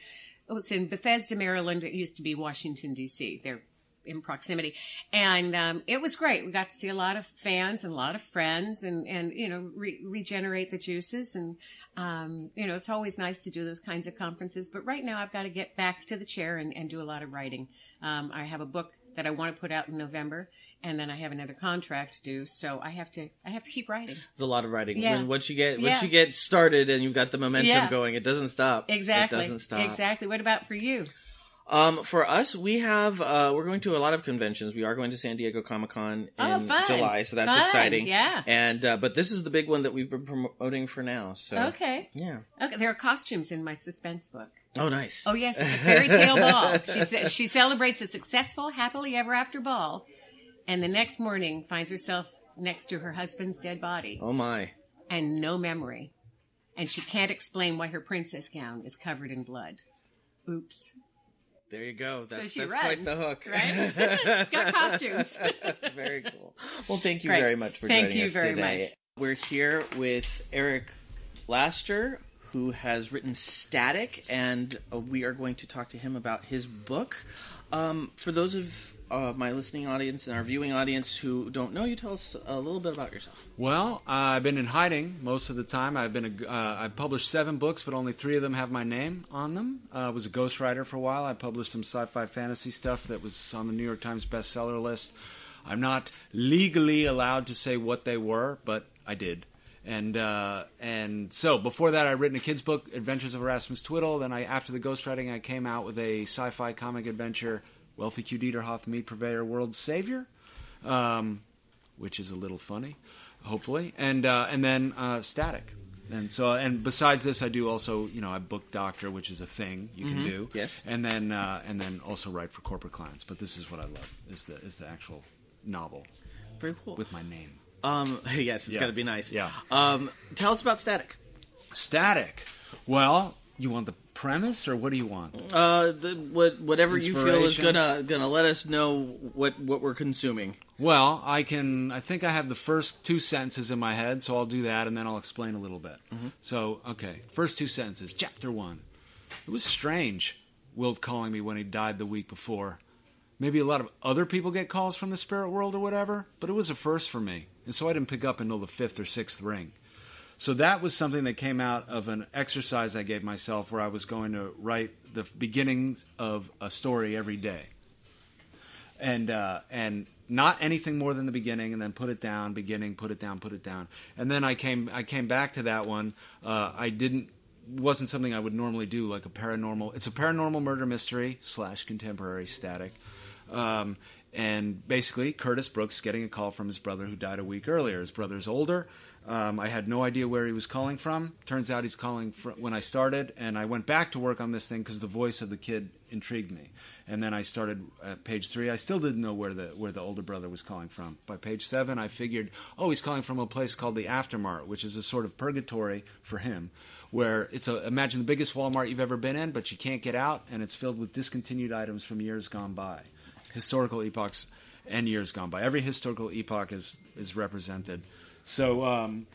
Speaker 3: oh, it's in Bethesda, Maryland. It used to be Washington D.C. They're in proximity, and um, it was great. We got to see a lot of fans and a lot of friends, and and you know re- regenerate the juices and um, you know, it's always nice to do those kinds of conferences, but right now I've got to get back to the chair and, and do a lot of writing. Um, I have a book that I want to put out in November, and then I have another contract due, so I have to I have to keep writing.
Speaker 1: There's a lot of writing.
Speaker 3: Yeah.
Speaker 1: When once you get once
Speaker 3: Yeah.
Speaker 1: you get started and you've got the momentum
Speaker 3: Yeah.
Speaker 1: going, it doesn't stop.
Speaker 3: Exactly.
Speaker 1: It doesn't stop.
Speaker 3: Exactly. What about for you?
Speaker 1: Um, for us, we have uh, we're going to a lot of conventions. We are going to San Diego Comic Con in
Speaker 3: Oh.
Speaker 1: July, so that's
Speaker 3: Fun.
Speaker 1: exciting.
Speaker 3: Yeah.
Speaker 1: And uh, but this is the big one that we've been promoting for now. So
Speaker 3: Okay.
Speaker 1: yeah.
Speaker 3: Okay. There are costumes in my suspense book.
Speaker 1: Oh, nice.
Speaker 3: Oh yes, it's a fairy tale ball. She she celebrates a successful, happily ever after ball, and the next morning finds herself next to her husband's dead body.
Speaker 1: Oh my.
Speaker 3: and no memory. And she can't explain why her princess gown is covered in blood. Oops.
Speaker 1: There you go. That's,
Speaker 3: she
Speaker 1: that's
Speaker 3: runs,
Speaker 1: quite the hook.
Speaker 3: right? It's got costumes.
Speaker 1: very cool. Well, thank you
Speaker 3: Great.
Speaker 1: very much for
Speaker 3: Thank
Speaker 1: joining us today.
Speaker 3: Thank you very much.
Speaker 1: We're here with Eric Laster, who has written Static, and uh, we are going to talk to him about his book. Um, for those of uh, my listening audience and our viewing audience who don't know you, tell us a little bit about yourself.
Speaker 4: Well, uh, I've been in hiding most of the time. I've been a, uh, I've published seven books, but only three of them have my name on them. Uh, I was a ghostwriter for a while. I published some sci-fi fantasy stuff that was on the New York Times bestseller list. I'm not legally allowed to say what they were, but I did. And uh, and so before that, I'd written a kids book, Adventures of Erasmus Twiddle. Then I, after the ghostwriting, I came out with a sci-fi comic adventure, Wealthy Q. Dieterhoff, Meat Purveyor, World Savior. Um, which is a little funny, hopefully, and uh, and then uh, Static, and so and besides this, I do also you know I book doctor, which is a thing you can
Speaker 1: Mhm.
Speaker 4: do,
Speaker 1: Yes.
Speaker 4: and then uh, and then also write for corporate clients. But this is what I love is the is the actual novel
Speaker 1: Very cool.
Speaker 4: with my name.
Speaker 1: Um, yes, it's
Speaker 4: Yeah.
Speaker 1: got to be nice.
Speaker 4: Yeah.
Speaker 1: Um, tell us about Static.
Speaker 4: Static. Well, you want the premise or what do you want?
Speaker 1: Uh, the, what, whatever you feel is gonna gonna let us know what what we're consuming.
Speaker 4: Well, I can. I think I have the first two sentences in my head, so I'll do that, and then I'll explain a little bit.
Speaker 1: Mhm.
Speaker 4: So, okay, first two sentences. Chapter one. It was strange, Wilt calling me when he died the week before. Maybe a lot of other people get calls from the spirit world or whatever, but it was a first for me, and so I didn't pick up until the fifth or sixth ring. So that was something that came out of an exercise I gave myself where I was going to write the beginnings of a story every day and uh, and not anything more than the beginning, and then put it down, beginning, put it down, put it down, and then I came I came back to that one. Uh, I didn't wasn't something I would normally do, like a paranormal. It's a paranormal murder mystery slash contemporary static, um, and basically Curtis Brooks getting a call from his brother who died a week earlier. His brother's older. Um, I had no idea where he was calling from. Turns out he's calling fr- when I started, and I went back to work on this thing because the voice of the kid intrigued me. And then I started at page three. I still didn't know where the where the older brother was calling from. By page seven, I figured, oh, he's calling from a place called the Aftermart, which is a sort of purgatory for him, where it's a imagine the biggest Walmart you've ever been in, but you can't get out, and it's filled with discontinued items from years gone by, historical epochs and years gone by. Every historical epoch is is represented. So, um,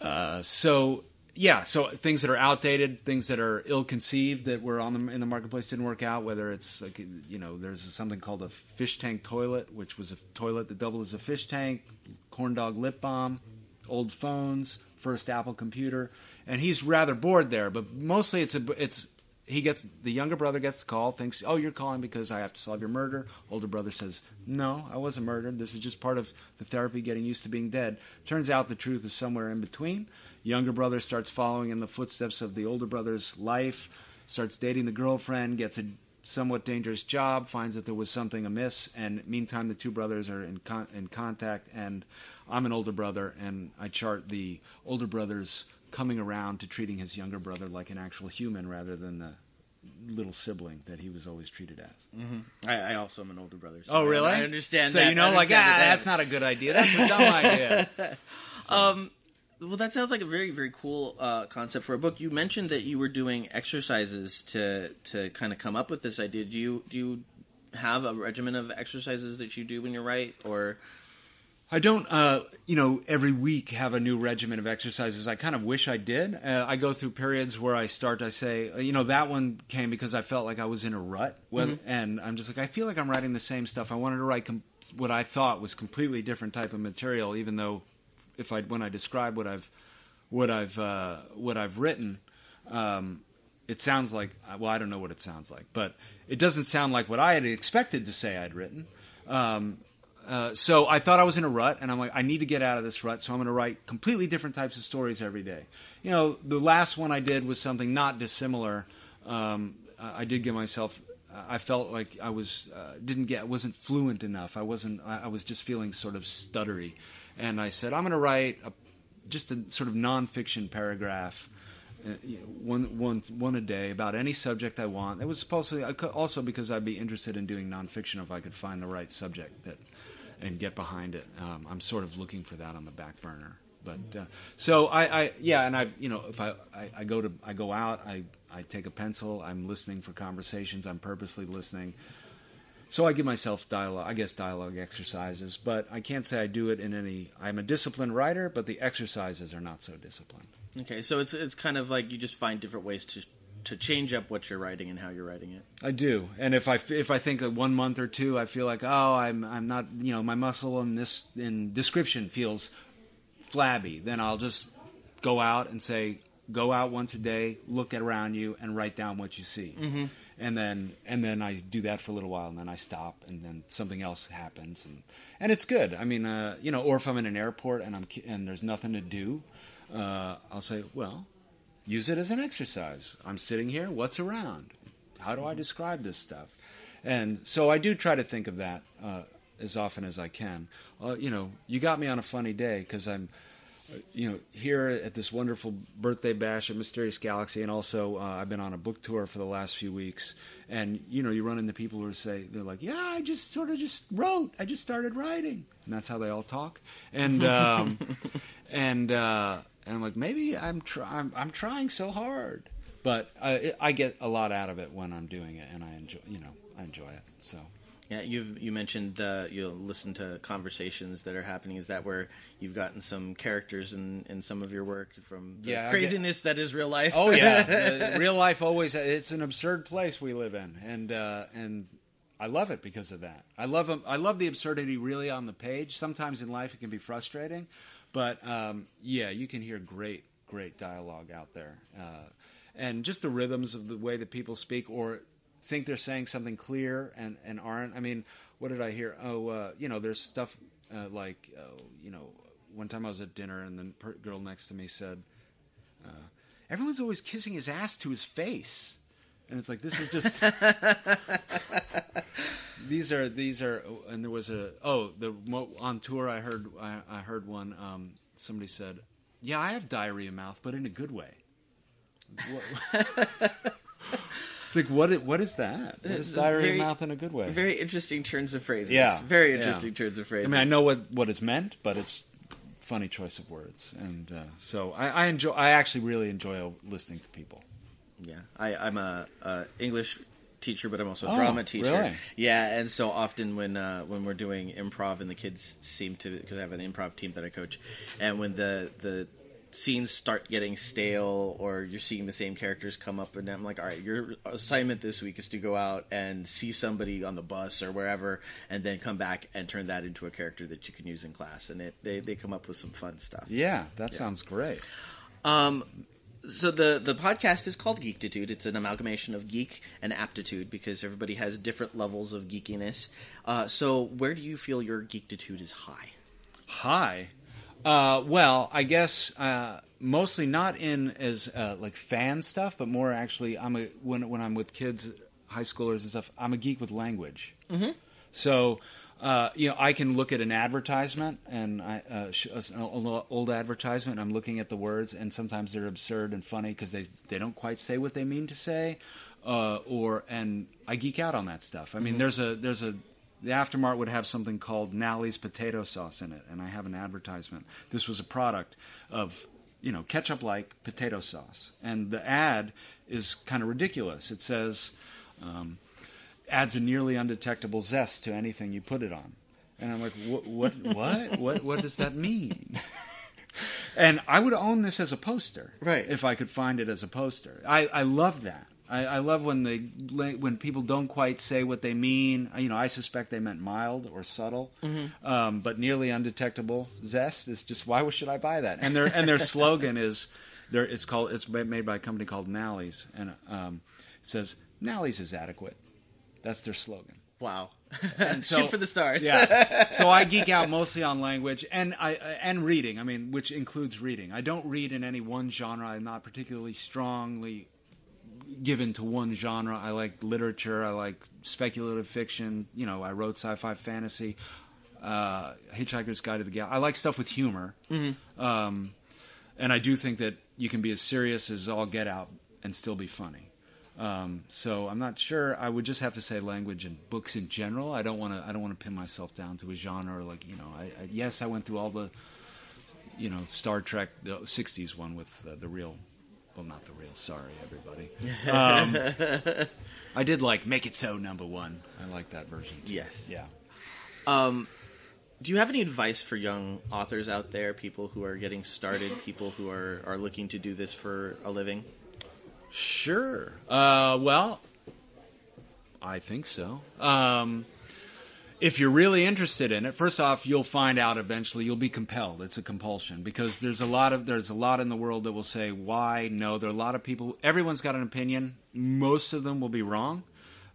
Speaker 4: uh, so yeah, so things that are outdated, things that are ill-conceived that were on the, in the marketplace didn't work out. Whether it's like you know, there's something called a fish tank toilet, which was a toilet that doubled as a fish tank, corn dog lip balm, old phones, first Apple computer, and he's rather bored there. But mostly it's a it's he gets the younger brother gets the call, thinks, "Oh, you're calling because I have to solve your murder." Older brother says, "No, I wasn't murdered. This is just part of the therapy getting used to being dead." Turns out the truth is somewhere in between. Younger brother starts following in the footsteps of the older brother's life, starts dating the girlfriend, gets a somewhat dangerous job, finds that there was something amiss, and meantime the two brothers are in con- in contact. And I'm an older brother, and I chart the older brother's coming around to treating his younger brother like an actual human rather than the little sibling that he was always treated as.
Speaker 1: Mm-hmm. I, I also am an older brother. So
Speaker 4: Oh, really?
Speaker 1: I understand.
Speaker 4: So
Speaker 1: that.
Speaker 4: you know, like ah,
Speaker 1: that
Speaker 4: that's not a good idea. That's a dumb idea.
Speaker 1: Um, well, that sounds like a very, very cool uh, concept for a book. You mentioned that you were doing exercises to to kind of come up with this idea. Do you do you have a regimen of exercises that you do when you write, or
Speaker 4: I don't, uh, you know, every week have a new regimen of exercises. I kind of wish I did. Uh, I go through periods where I start, I say, uh, you know, that one came because I felt like I was in a rut, whether,
Speaker 1: Mhm.
Speaker 4: and I'm just like, I feel like I'm writing the same stuff. I wanted to write com- what I thought was completely different type of material, even though, if I when I describe what I've what I've uh, what I've written, um, it sounds like well, I don't know what it sounds like, but it doesn't sound like what I had expected to say I'd written. Um, uh, so I thought I was in a rut, and I'm like, I need to get out of this rut, so I'm going to write completely different types of stories every day. You know, the last one I did was something not dissimilar. Um, I did give myself. I felt like I was uh, didn't get wasn't fluent enough. I wasn't. I, was just feeling sort of stuttery, and I said I'm going to write a, just a sort of nonfiction paragraph uh, one one one a day about any subject I want. It was supposedly I could- also because I'd be interested in doing nonfiction if I could find the right subject that and get behind it. Um, I'm sort of looking for that on the back burner. But uh, so I, I yeah, and I you know if I, I I go to I go out I I take a pencil. I'm listening for conversations. I'm purposely listening. So I give myself dialogue, I guess dialogue exercises, but I can't say I do it in any. I'm a disciplined writer, but the exercises are not so disciplined.
Speaker 1: okay? So it's it's kind of like you just find different ways to to change up what you're writing and how you're writing it.
Speaker 4: I do, and if I if I think that one month or two, I feel like oh I'm I'm not you know my muscle in this in description feels flabby, then I'll just go out and say go out once a day, look around you, and write down what you see,
Speaker 1: Mm-hmm.
Speaker 4: and then and then I do that for a little while, and then I stop, and then something else happens, and and it's good. I mean, uh, you know, or if I'm in an airport and I'm and there's nothing to do, uh, I'll say well. Use it as an exercise. I'm sitting here. What's around? How do I describe this stuff? And so I do try to think of that uh, as often as I can. Uh, you know, you got me on a funny day because I'm, uh, you know, here at this wonderful birthday bash at Mysterious Galaxy, and also uh, I've been on a book tour for the last few weeks. And you know, you run into people who say they're like, "Yeah, I just sort of just wrote. I just started writing," and that's how they all talk. And um, and uh, and I'm like, maybe I'm try- I'm, I'm trying so hard, but I, I get a lot out of it when I'm doing it, and I enjoy you know I enjoy it. So
Speaker 1: Yeah, you've you mentioned uh, you'll listen to conversations that are happening. Is that where you've gotten some characters in, in some of your work from the
Speaker 4: Yeah, I get-
Speaker 1: craziness that is real life?
Speaker 4: oh yeah, Uh, real life always it's an absurd place we live in, and uh, and I love it because of that. I love I love the absurdity really on the page. Sometimes in life it can be frustrating, but um, yeah, you can hear great great dialogue out there, uh, and just the rhythms of the way that people speak or think they're saying something clear and and aren't. I mean, what did I hear? Oh, uh, you know, there's stuff uh, like uh, you know, one time I was at dinner and the girl next to me said. Uh, everyone's always kissing his ass to his face, and it's like this is just these are these are and there was a oh the on tour I heard I, I heard one um somebody said, "Yeah, I have diarrhea mouth, but in a good way." It's like what? What is that? What is diarrhea
Speaker 1: very-
Speaker 4: mouth in a good way?
Speaker 1: Very interesting turns of phrases.
Speaker 4: Yeah,
Speaker 1: Very
Speaker 4: yeah.
Speaker 1: interesting turns of phrases.
Speaker 4: I mean, I know what what it's meant, but it's funny choice of words, and uh, so I, I enjoy. I actually really enjoy listening to people.
Speaker 1: Yeah, I, I'm a, a English teacher, but I'm also a
Speaker 4: Oh,
Speaker 1: drama teacher.
Speaker 4: really?
Speaker 1: Yeah, and so often when uh, when we're doing improv and the kids seem to because I have an improv team that I coach, and when the the scenes start getting stale or you're seeing the same characters come up and I'm like, all right, your assignment this week is to go out and see somebody on the bus or wherever, and then come back and turn that into a character that you can use in class, and it they they come up with some fun stuff.
Speaker 4: Yeah, that
Speaker 1: Yeah.
Speaker 4: sounds great.
Speaker 1: Um, so the the podcast is called Geektitude. It's an amalgamation of geek and aptitude because everybody has different levels of geekiness. Uh, so where do you feel your geektitude is high?
Speaker 4: High. Uh, well, I guess uh, mostly not in as uh, like fan stuff, but more actually, I'm a when when I'm with kids, high schoolers and stuff. I'm a geek with language.
Speaker 1: Mm-hmm.
Speaker 4: So, uh, you know, I can look at an advertisement and I, uh, sh- an old advertisement. I'm looking at the words, and sometimes they're absurd and funny because they they don't quite say what they mean to say, uh, or and I geek out on that stuff. I mean,
Speaker 1: Mhm.
Speaker 4: there's a there's a the aftermart would have something called Nally's potato sauce in it, and I have an advertisement. This was a product of you know ketchup like potato sauce, and the ad is kind of ridiculous. It says. Um, adds a nearly undetectable zest to anything you put it on. And I'm like, what, what, what, what, what does that mean? and I would own this as a poster,
Speaker 1: Right.
Speaker 4: If I could find it as a poster. I, I love that. I, I love when they when people don't quite say what they mean. You know, I suspect they meant mild or subtle,
Speaker 1: Mm-hmm.
Speaker 4: um, but nearly undetectable zest is just why should I buy that? And their and their slogan is, their it's called it's made by a company called Nally's, and um, it says Nally's is adequate. That's their slogan.
Speaker 1: Wow.
Speaker 4: And so-
Speaker 1: Shoot for the stars.
Speaker 4: Yeah. so I geek out mostly on language and I and reading. I mean, which includes reading. I don't read in any one genre. I'm not particularly strongly given to one genre. I like literature. I like speculative fiction. You know, I wrote sci-fi fantasy. Uh, Hitchhiker's Guide to the Galaxy. I like stuff with humor.
Speaker 1: Mm-hmm.
Speaker 4: Um, and I do think that you can be as serious as all get out and still be funny. Um, so I'm not sure. I would just have to say language and books in general. I don't want to. I don't want to pin myself down to a genre. Like you know, I, I yes, I went through all the, you know, Star Trek, the '60s one with uh, the real, well, not the real. Sorry, everybody. Um, I did like Make It So number one. I like that version. Too.
Speaker 1: Yes.
Speaker 4: Yeah.
Speaker 1: Um, do you have any advice for young authors out there, people who are getting started, people who are, are looking to do this for a living?
Speaker 4: Sure. Uh, well, I think so. Um, if you're really interested in it, first off, you'll find out eventually. You'll be compelled. It's a compulsion because there's a lot of there's a lot in the world that will say why no. There are a lot of people. Everyone's got an opinion. Most of them will be wrong,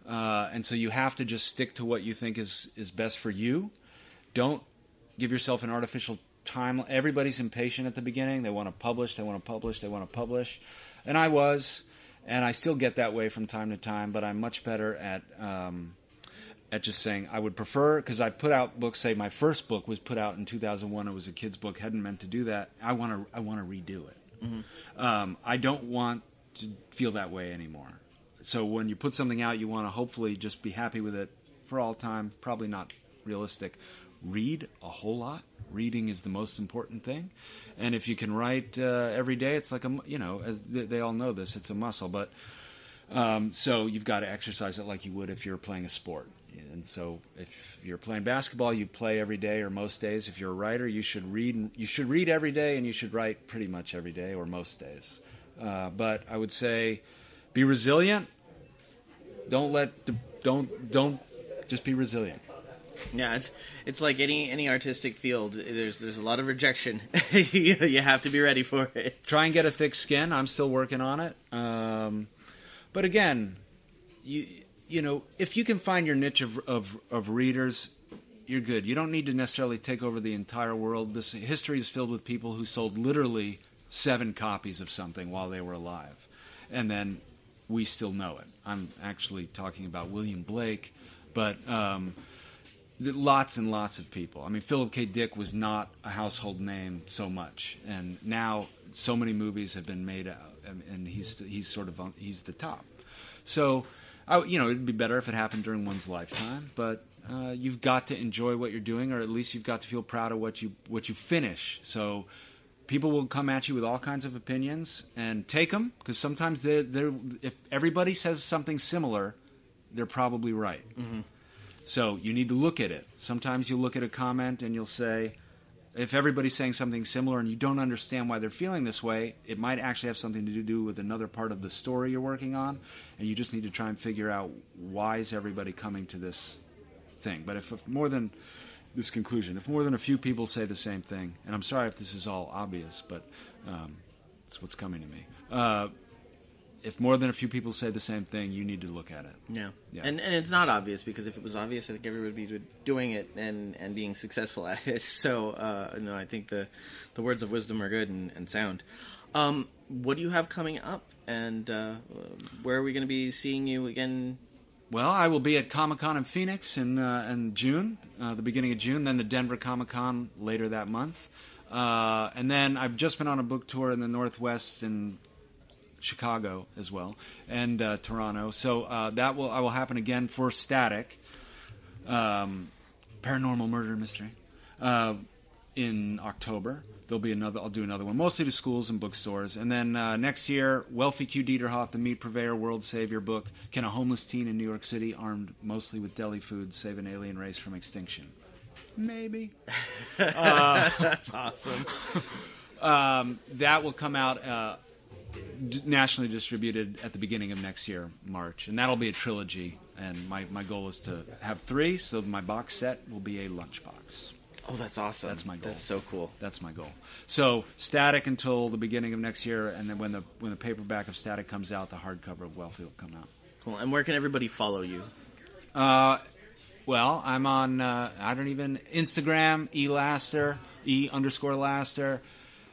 Speaker 4: uh, and so you have to just stick to what you think is is best for you. Don't give yourself an artificial time. Everybody's impatient at the beginning. They want to publish. They want to publish. They want to publish, and I was, and I still get that way from time to time. But I'm much better at. Um, at just saying I would prefer because I put out books. Say my first book was put out in 2001. It was a kid's book. Hadn't meant to do that. I want to. I want to redo it.
Speaker 1: Mm-hmm.
Speaker 4: Um, I don't want to feel that way anymore. So when you put something out, you want to hopefully just be happy with it for all time. Probably not realistic. Read a whole lot. Reading is the most important thing. And if you can write uh, every day, it's like a you know, as they all know this, it's a muscle. But um, so you've got to exercise it like you would if you're playing a sport. And so if you're playing basketball, you play every day or most days. If you're a writer, you should read. You should read every day, and you should write pretty much every day or most days. Uh, but I would say, be resilient. Don't let don't don't just be resilient.
Speaker 1: Yeah, it's it's like any any artistic field. There's there's a lot of rejection. you, have to be ready for it.
Speaker 4: Try and get a thick skin. I'm still working on it. Um, but again, you you know, if you can find your niche of, of of readers, you're good. You don't need to necessarily take over the entire world. This history is filled with people who sold literally seven copies of something while they were alive, and then we still know it. I'm actually talking about William Blake, but um, lots and lots of people. I mean, Philip K. Dick was not a household name so much, and now so many movies have been made and, and he's he's sort of on, he's the top. So, I, you know, it'd be better if it happened during one's lifetime, but uh, you've got to enjoy what you're doing, or at least you've got to feel proud of what you what you finish. So. People will come at you with all kinds of opinions and take them because sometimes they're, they're if everybody says something similar, they're probably right.
Speaker 1: Mm-hmm.
Speaker 4: So you need to look at it. Sometimes you look at a comment and you'll say, if everybody's saying something similar and you don't understand why they're feeling this way, it might actually have something to do with another part of the story you're working on, and you just need to try and figure out why is everybody coming to this thing. But if, if more than this conclusion, if more than a few people say the same thing, and I'm sorry if this is all obvious, but um, it's what's coming to me. Uh, if more than a few people say the same thing, you need to look at it.
Speaker 1: Yeah.
Speaker 4: Yeah.
Speaker 1: And and it's not obvious because if it was obvious, I think everybody would be doing it and and being successful at it. So uh, no, I think the the words of wisdom are good and, and sound. Um, what do you have coming up, and uh, where are we going to be seeing you again?
Speaker 4: Well, I will be at Comic Con in Phoenix in uh, in June, uh, the beginning of June. Then the Denver Comic Con later that month, uh, and then I've just been on a book tour in the Northwest in Chicago as well, and uh, Toronto. So uh, that will I will happen again for Static, um, Paranormal Murder Mystery, uh, in October. There'll be another. I'll do another one, mostly to schools and bookstores. And then uh, next year, Wealthy Q. Dieterhoff, the Meat Purveyor World Savior book. Can a homeless teen in New York City, armed mostly with deli food, save an alien race from extinction? Maybe. Uh,
Speaker 1: That's awesome.
Speaker 4: um, that will come out uh, d- nationally distributed at the beginning of next year, March, and that'll be a trilogy. And my, my goal is to have three, so my box set will be a lunchbox.
Speaker 1: Oh, that's awesome.
Speaker 4: That's my goal.
Speaker 1: That's so cool.
Speaker 4: That's my goal. So static until the beginning of next year, and then when the when the paperback of Static comes out, the hardcover of Wealthy will come out.
Speaker 1: Cool. And where can everybody follow you?
Speaker 4: Uh, well, I'm on uh, I don't even Instagram elaster e underscore laster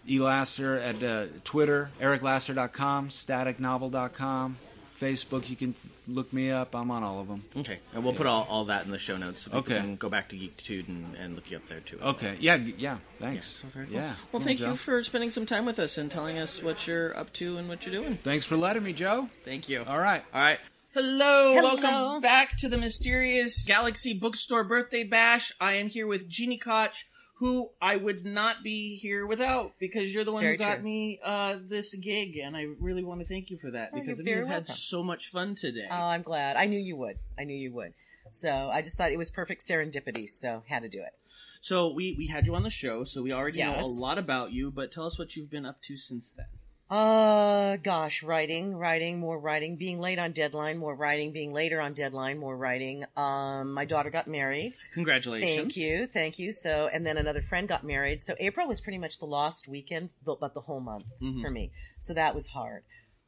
Speaker 4: elaster at uh, Twitter ericlaster.com staticnovel.com Facebook you can look me up I'm on all of them.
Speaker 1: Okay, and we'll put all, all that in the show notes so people
Speaker 4: Okay.
Speaker 1: can go back to Geektitude and, and look you up there too. as
Speaker 4: Okay, yeah, yeah, thanks.
Speaker 1: Yeah, so cool.
Speaker 4: Yeah.
Speaker 1: Well,
Speaker 4: Cool,
Speaker 1: thank
Speaker 4: Joe.
Speaker 1: you for spending some time with us and telling us what you're up to and what you're doing.
Speaker 4: Thanks for letting me, Joe.
Speaker 1: Thank you.
Speaker 4: All right.
Speaker 1: All right. Hello,
Speaker 5: Hello.
Speaker 1: welcome back to the mysterious Galaxy Bookstore Birthday Bash. I am here with Gini Koch, who I would not be here without because you're the
Speaker 5: It's
Speaker 1: one who got
Speaker 5: true.
Speaker 1: me uh, this gig, and I really want to thank you for that
Speaker 5: Oh,
Speaker 1: because
Speaker 5: you're
Speaker 1: we have
Speaker 5: very
Speaker 1: had so much fun today.
Speaker 5: Oh, I'm glad. I knew you would. I knew you would. So I just thought it was perfect serendipity, so had to do it.
Speaker 1: so we we had you on the show, so we already know a lot about you. But tell us what you've been up to since then.
Speaker 5: Uh, gosh, writing, writing, more writing, being late on deadline, more writing, being later on deadline, more writing. Um, my daughter got married.
Speaker 1: Congratulations.
Speaker 5: Thank you, thank you. So, and then another friend got married. So April was pretty much the lost weekend, but but the whole month
Speaker 1: Mhm.
Speaker 5: for me. So that was hard.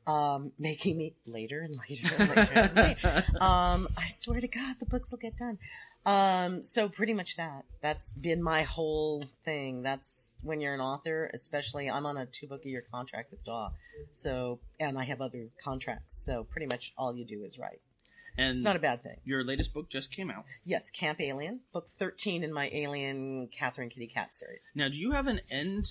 Speaker 5: Um, making me later and later and later and later. Um, I swear to God, the books will get done. Um, so pretty much that. That's been my whole thing. That's when you're an author, especially I'm on a two book a year contract with DAW. So, and I have other contracts. So pretty much all you do is write.
Speaker 1: And
Speaker 5: It's not a bad thing.
Speaker 1: your latest book just came out.
Speaker 5: Yes, Camp Alien, book 13 in my Alien Catherine Kitty Cat series.
Speaker 1: Now, do you have an end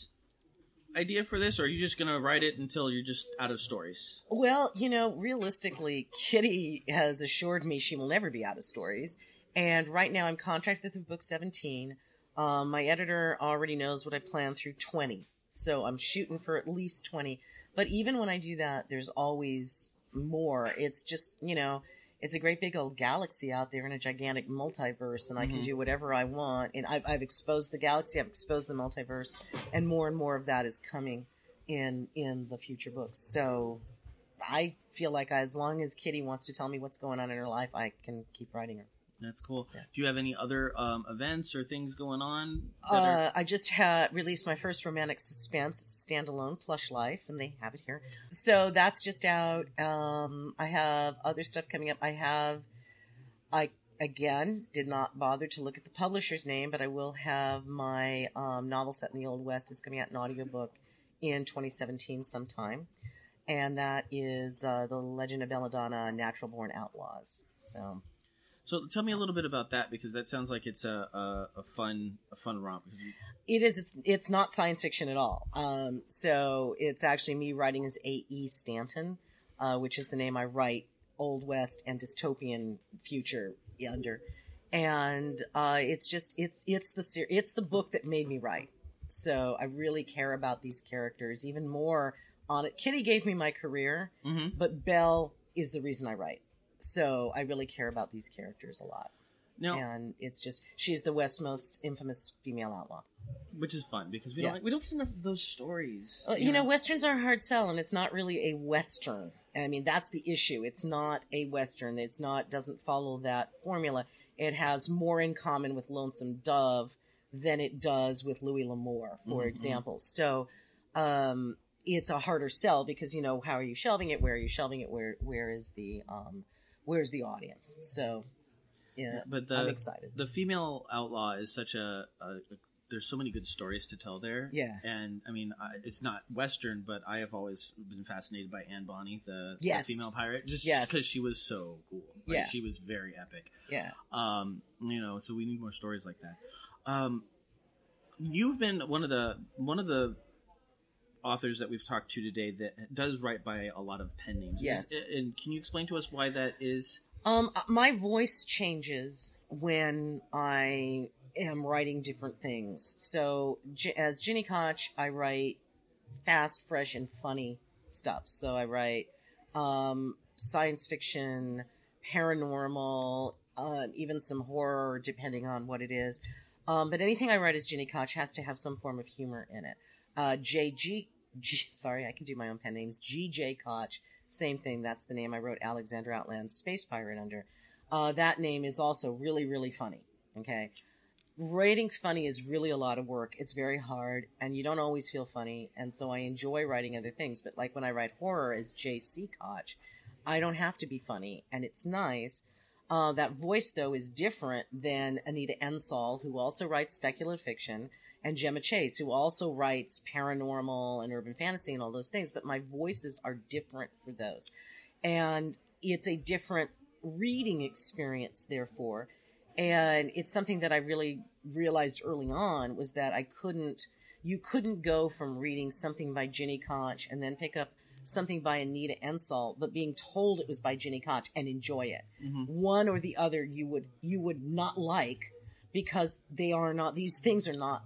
Speaker 1: idea for this, or are you just gonna write it until you're just out of stories?
Speaker 5: Well, you know, realistically, Kitty has assured me she will never be out of stories. And right now I'm contracted through book 17. Um, my editor already knows what I plan through 20. So I'm shooting for at least 20. But even when I do that, there's always more. It's just, you know, it's a great big old galaxy out there in a gigantic multiverse, and I can
Speaker 1: Mhm.
Speaker 5: do whatever I want. And I've, I've exposed the galaxy, I've exposed the multiverse, and more and more of that is coming in in the future books. So I feel like as long as Kitty wants to tell me what's going on in her life, I can keep writing her.
Speaker 1: That's cool.
Speaker 5: Yeah.
Speaker 1: Do you have any other um, events or things going on? That are...
Speaker 5: Uh, I just had released my first romantic suspense. It's a standalone plush life, and they have it here. So that's just out. Um, I have other stuff coming up. I have, I again did not bother to look at the publisher's name, but I will have my um, novel set in the Old West is coming out in audiobook in 2017 sometime, and that is uh, the Legend of Belladonna: Natural Born Outlaws. So
Speaker 1: So tell me a little bit about that because that sounds like it's a a, a fun a fun romp.
Speaker 5: It is. It's, it's not science fiction at all. Um, so it's actually me writing as A. E. Stanton, uh, which is the name I write Old West and dystopian future under. And uh, it's just it's it's the ser- it's the book that made me write. So I really care about these characters even more. On it, Kitty gave me my career,
Speaker 1: mm-hmm.
Speaker 5: but Belle is the reason I write. So I really care about these characters a lot.
Speaker 1: Now,
Speaker 5: And it's just she's the West's most infamous female outlaw.
Speaker 1: which is fun because we
Speaker 5: Yeah.
Speaker 1: don't we don't get enough of those stories.
Speaker 5: Well, you know, westerns are a hard sell, and it's not really a western. I mean, that's the issue. It's not a western. It's not doesn't follow that formula. It has more in common with Lonesome Dove than it does with Louis L'Amour, for
Speaker 1: Mhm.
Speaker 5: example. So, um, it's a harder sell because you know how are you shelving it? Where are you shelving it? Where where is the um, where's the audience? So, yeah,
Speaker 1: but the
Speaker 5: I'm excited.
Speaker 1: the female outlaw is such a, a, a there's so many good stories to tell there.
Speaker 5: Yeah.
Speaker 1: And I mean, I, it's not Western, but I have always been fascinated by Anne Bonny, the,
Speaker 5: Yes.
Speaker 1: the female pirate, just
Speaker 5: Yes.
Speaker 1: because she was so cool. Like,
Speaker 5: Yeah.
Speaker 1: She was very epic.
Speaker 5: Yeah.
Speaker 1: Um, you know, so we need more stories like that. Um, you've been one of the one of the authors that we've talked to today that does write by a lot of pen names.
Speaker 5: Yes.
Speaker 1: And, and can you explain to us why that is?
Speaker 5: Um, my voice changes when I am writing different things. So, J- as Gini Koch, I write fast, fresh, and funny stuff. So I write um, science fiction, paranormal, uh, even some horror, depending on what it is. Um, but anything I write as Gini Koch has to have some form of humor in it. Uh, JG, G, sorry, I can do my own pen names. GJ Koch, same thing. That's the name I wrote Alexander Outland Space Pirate under. Uh, that name is also really, really funny. Okay. Writing funny is really a lot of work. It's very hard, and you don't always feel funny, and so I enjoy writing other things. But like when I write horror as J.C. Koch, I don't have to be funny, and it's nice. Uh, that voice, though, is different than Anita Ensal, who also writes speculative fiction, and Jemma Chase, who also writes paranormal and urban fantasy and all those things. But my voices are different for those. And it's a different reading experience, therefore. And it's something that I really realized early on was that I couldn't, you couldn't go from reading something by Gini Koch and then pick up something by Anita Ensal, but being told it was by Gini Koch and enjoy it.
Speaker 1: Mhm.
Speaker 5: One or the other you would, you would not like because they are not, these things are not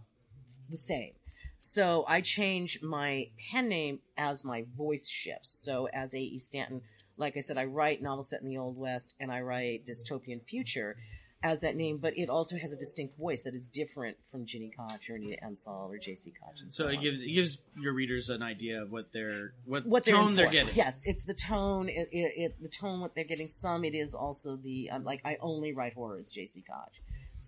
Speaker 5: the same. So I change my pen name as my voice shifts. So as A.E. Stanton, like I said, I write novels set in the Old West and I write dystopian future as that name, but it also has a distinct voice that is different from Gini Koch or Anita Ensal or J.C. Koch. And
Speaker 1: So
Speaker 5: so
Speaker 1: it
Speaker 5: on.
Speaker 1: gives it gives your readers an idea of what they're what,
Speaker 5: what they're
Speaker 1: tone they're getting.
Speaker 5: Yes, it's the tone. It, it, it the tone what they're getting. Some it is also the um, like I only write horror as J.C. Koch.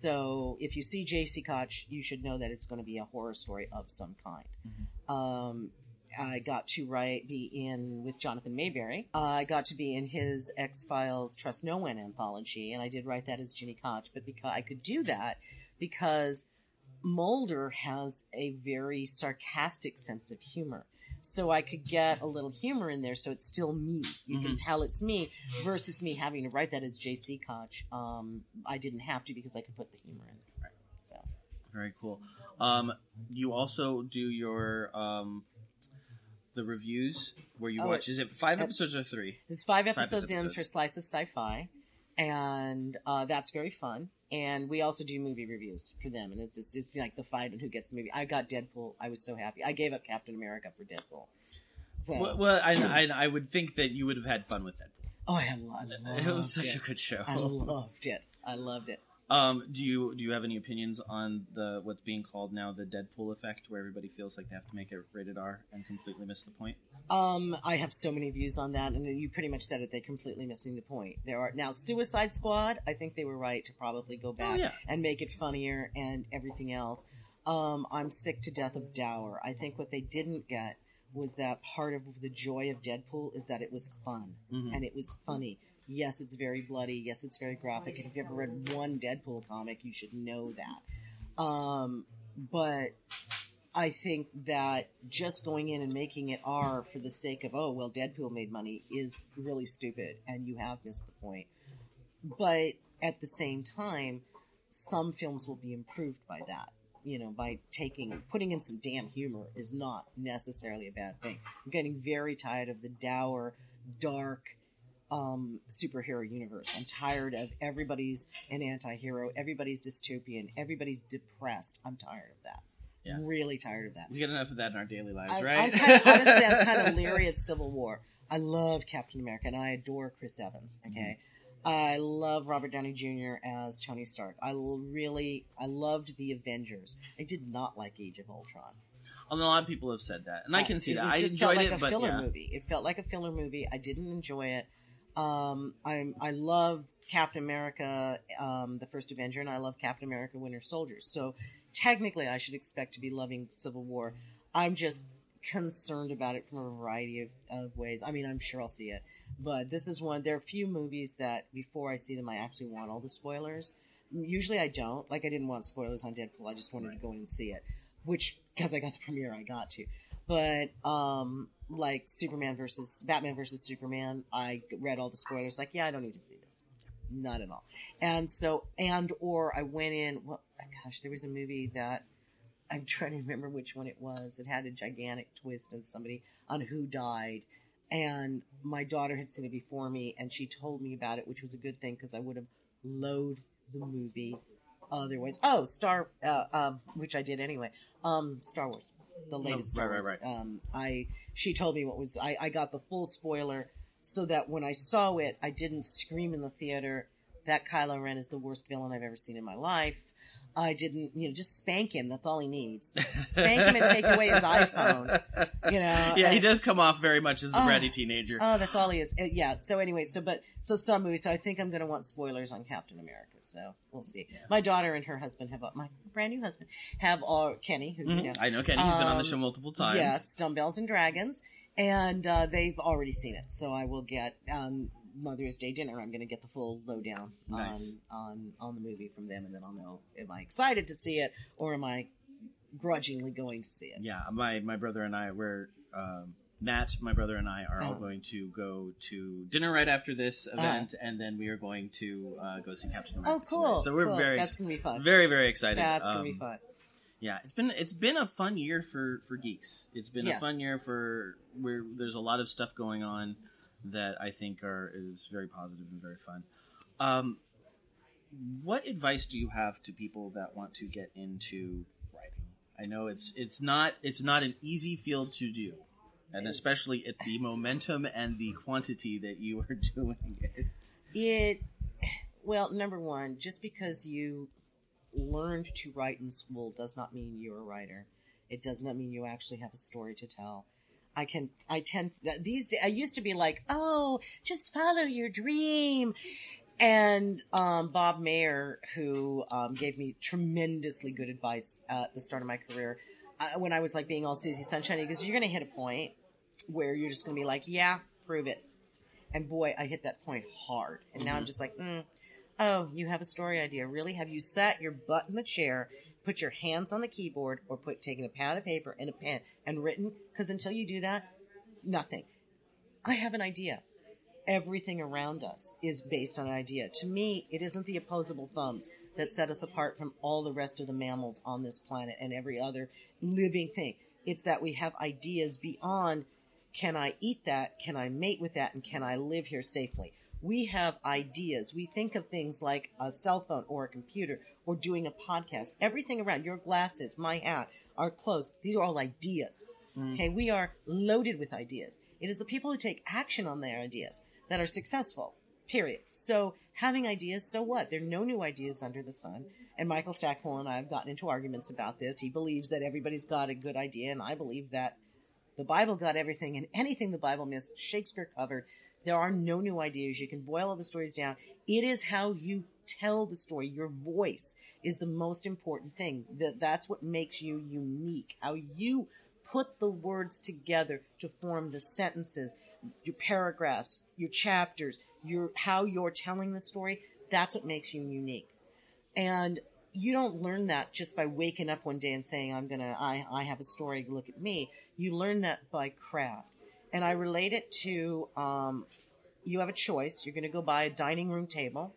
Speaker 5: So if you see J.C. Koch, you should know that it's going to be a horror story of some kind.
Speaker 1: Mm-hmm.
Speaker 5: Um, I got to write be in with Jonathan Maberry. I got to be in his X Files Trust No One anthology, and I did write that as Gini Koch. But because I could do that because Mulder has a very sarcastic sense of humor. So I could get a little humor in there, so it's still me. You can tell it's me, versus me having to write that as J.C. Koch. Um, I didn't have to because I could put the humor in. Right. So
Speaker 1: Very cool. Um, you also do your um, the reviews where you
Speaker 5: Oh,
Speaker 1: watch. Is it five episodes or three?
Speaker 5: There's five episodes in
Speaker 1: episodes.
Speaker 5: for Slice of Sci-Fi, and uh, that's very fun. And we also do movie reviews for them, and it's it's, it's like the fight and who gets the movie. I got Deadpool. I was so happy. I gave up Captain America for Deadpool. So,
Speaker 1: Well, well I, I I would think that you would have had fun with that.
Speaker 5: oh, I loved
Speaker 1: It was such
Speaker 5: it.
Speaker 1: a good show.
Speaker 5: I loved it. I loved it.
Speaker 1: Um, do you do you have any opinions on the what's being called now the Deadpool effect, where everybody feels like they have to make it rated R and completely miss the point?
Speaker 5: Um, I have so many views on that, and you pretty much said it. They're completely missing the point. There are now Suicide Squad. I think they were right to probably go back
Speaker 1: yeah.
Speaker 5: and make it funnier and everything else. Um, I'm sick to death of Dower. I think what they didn't get was that part of the joy of Deadpool is that it was fun
Speaker 1: Mhm.
Speaker 5: and it was funny. Yes, it's very bloody. Yes, it's very graphic. And If you've ever read one Deadpool comic, you should know that. Um, but I think that just going in and making it R for the sake of, oh, well, Deadpool made money is really stupid, and you have missed the point. But at the same time, some films will be improved by that. You know, by taking, putting in some damn humor is not necessarily a bad thing. I'm getting very tired of the dour, dark, um, superhero universe. I'm tired of everybody's an anti-hero, everybody's dystopian, everybody's depressed. I'm tired of that.
Speaker 1: Yeah.
Speaker 5: Really tired of that.
Speaker 1: We get enough of that in our daily lives,
Speaker 5: I,
Speaker 1: right?
Speaker 5: I'm kind of, honestly, I'm kind of leery of Civil War. I love Captain America and I adore Chris Evans. Okay, I love Robert Downey Jr. as Tony Stark. I really, I loved the Avengers. I did not like Age of Ultron.
Speaker 1: Although a lot of people have said that, and I can see that. I enjoyed
Speaker 5: felt like
Speaker 1: it,
Speaker 5: a
Speaker 1: but
Speaker 5: filler
Speaker 1: yeah.
Speaker 5: movie. It felt like a filler movie. I didn't enjoy it. Um, I I love Captain America, um, the first Avenger, and I love Captain America: Winter Soldier. So technically, I should expect to be loving Civil War. I'm just concerned about it from a variety of, of ways. I mean, I'm sure I'll see it, but this is one. There are a few movies that before I see them, I actually want all the spoilers. Usually, I don't. Like, I didn't want spoilers on Deadpool. I just wanted to go in and see it, which because I got the premiere, I got to. But um, like Superman versus Batman versus Superman, I read all the spoilers. Like, yeah, I don't need to see this, not at all. And so, and or I went in. Well, gosh, there was a movie that I'm trying to remember which one it was. It had a gigantic twist and somebody on who died. And my daughter had seen it before me, and she told me about it, which was a good thing because I would have loathed the movie otherwise. Oh, Star, uh, um, which I did anyway. Um, Star Wars, the latest
Speaker 1: Oh, right,
Speaker 5: Wars.
Speaker 1: right,
Speaker 5: Um, I she told me what was. I, I got the full spoiler, so that when I saw it, I didn't scream in the theater that Kylo Ren is the worst villain I've ever seen in my life. I didn't, you know, just spank him. That's all he needs. Spank him and take away his iPhone. You know.
Speaker 1: yeah, he does come off very much as a
Speaker 5: Oh.
Speaker 1: bratty teenager.
Speaker 5: Oh, that's all he is. Uh, yeah. So anyway, so but so some movies. So I think I'm gonna want spoilers on Captain America. So we'll see. My daughter and her husband have my brand new husband have uh, Kenny, who
Speaker 1: Mhm.
Speaker 5: you know,
Speaker 1: I know Kenny. He's been on the
Speaker 5: Um,
Speaker 1: show multiple times.
Speaker 5: Yes, Dumbbells and Dragons, and uh, they've already seen it. So I will get um, Mother's Day dinner. I'm going to get the full lowdown
Speaker 1: Nice.
Speaker 5: on on on the movie from them, and then I'll know am I excited to see it or am I grudgingly going to see it.
Speaker 1: Yeah, my my brother and I we're um, Nat, my brother and I are all
Speaker 5: Oh.
Speaker 1: going to go to dinner right after this
Speaker 5: Uh-huh.
Speaker 1: event, and then we are going to uh, go see Captain America.
Speaker 5: Oh, cool.
Speaker 1: tonight. So we're
Speaker 5: cool.
Speaker 1: very
Speaker 5: That's gonna be fun.
Speaker 1: very very excited.
Speaker 5: That's gonna be
Speaker 1: Um,
Speaker 5: fun.
Speaker 1: Yeah, it's been it's been a fun year for for geeks. It's been a fun year for where there's a lot of stuff going on that I think are is very positive and very fun. Um, what advice do you have to people that want to get into writing? I know it's it's not it's not an easy field to do, and especially at the momentum and the quantity that you are doing it.
Speaker 5: It well, number one, just because you learned to write in school does not mean you're a writer. It does not mean you actually have a story to tell. I can, I tend, these days, I used to be like, oh, just follow your dream. And, um, Bob Mayer, who, um, gave me tremendously good advice at the start of my career, uh, when I was like being all Susie Sunshine, he goes, you're going to hit a point where you're just going to be like, yeah, prove it. And boy, I hit that point hard. And now I'm just like, mm, oh, you have a story idea. Really? Have you sat your butt in the chair, put your hands on the keyboard, or put taken a pad of paper and a pen and written? Because until you do that, nothing. I have an idea. Everything around us is based on an idea. To me, it isn't the opposable thumbs that set us apart from all the rest of the mammals on this planet and every other living thing. It's that we have ideas beyond can I eat that? Can I mate with that? And can I live here safely? We have ideas. We think of things like a cell phone or a computer or doing a podcast. Everything around your glasses, my hat, our clothes, these are all ideas. Mm. Okay, we are loaded with ideas. It is the people who take action on their ideas that are successful. Period. So having ideas, so what? There are no new ideas under the sun. Mm-hmm. And Michael Stackpole and I have gotten into arguments about this. He believes that everybody's got a good idea, and I believe that the Bible got everything, and anything the Bible missed, Shakespeare covered. There are no new ideas. You can boil all the stories down. It is how you tell the story. Your voice is the most important thing. That that's what makes you unique. How you put the words together to form the sentences, your paragraphs, your chapters, your how you're telling the story. That's what makes you unique. And you don't learn that just by waking up one day and saying, I'm gonna, I, I have a story, look at me. You learn that by craft. And I relate it to, um, you have a choice. You're gonna go buy a dining room table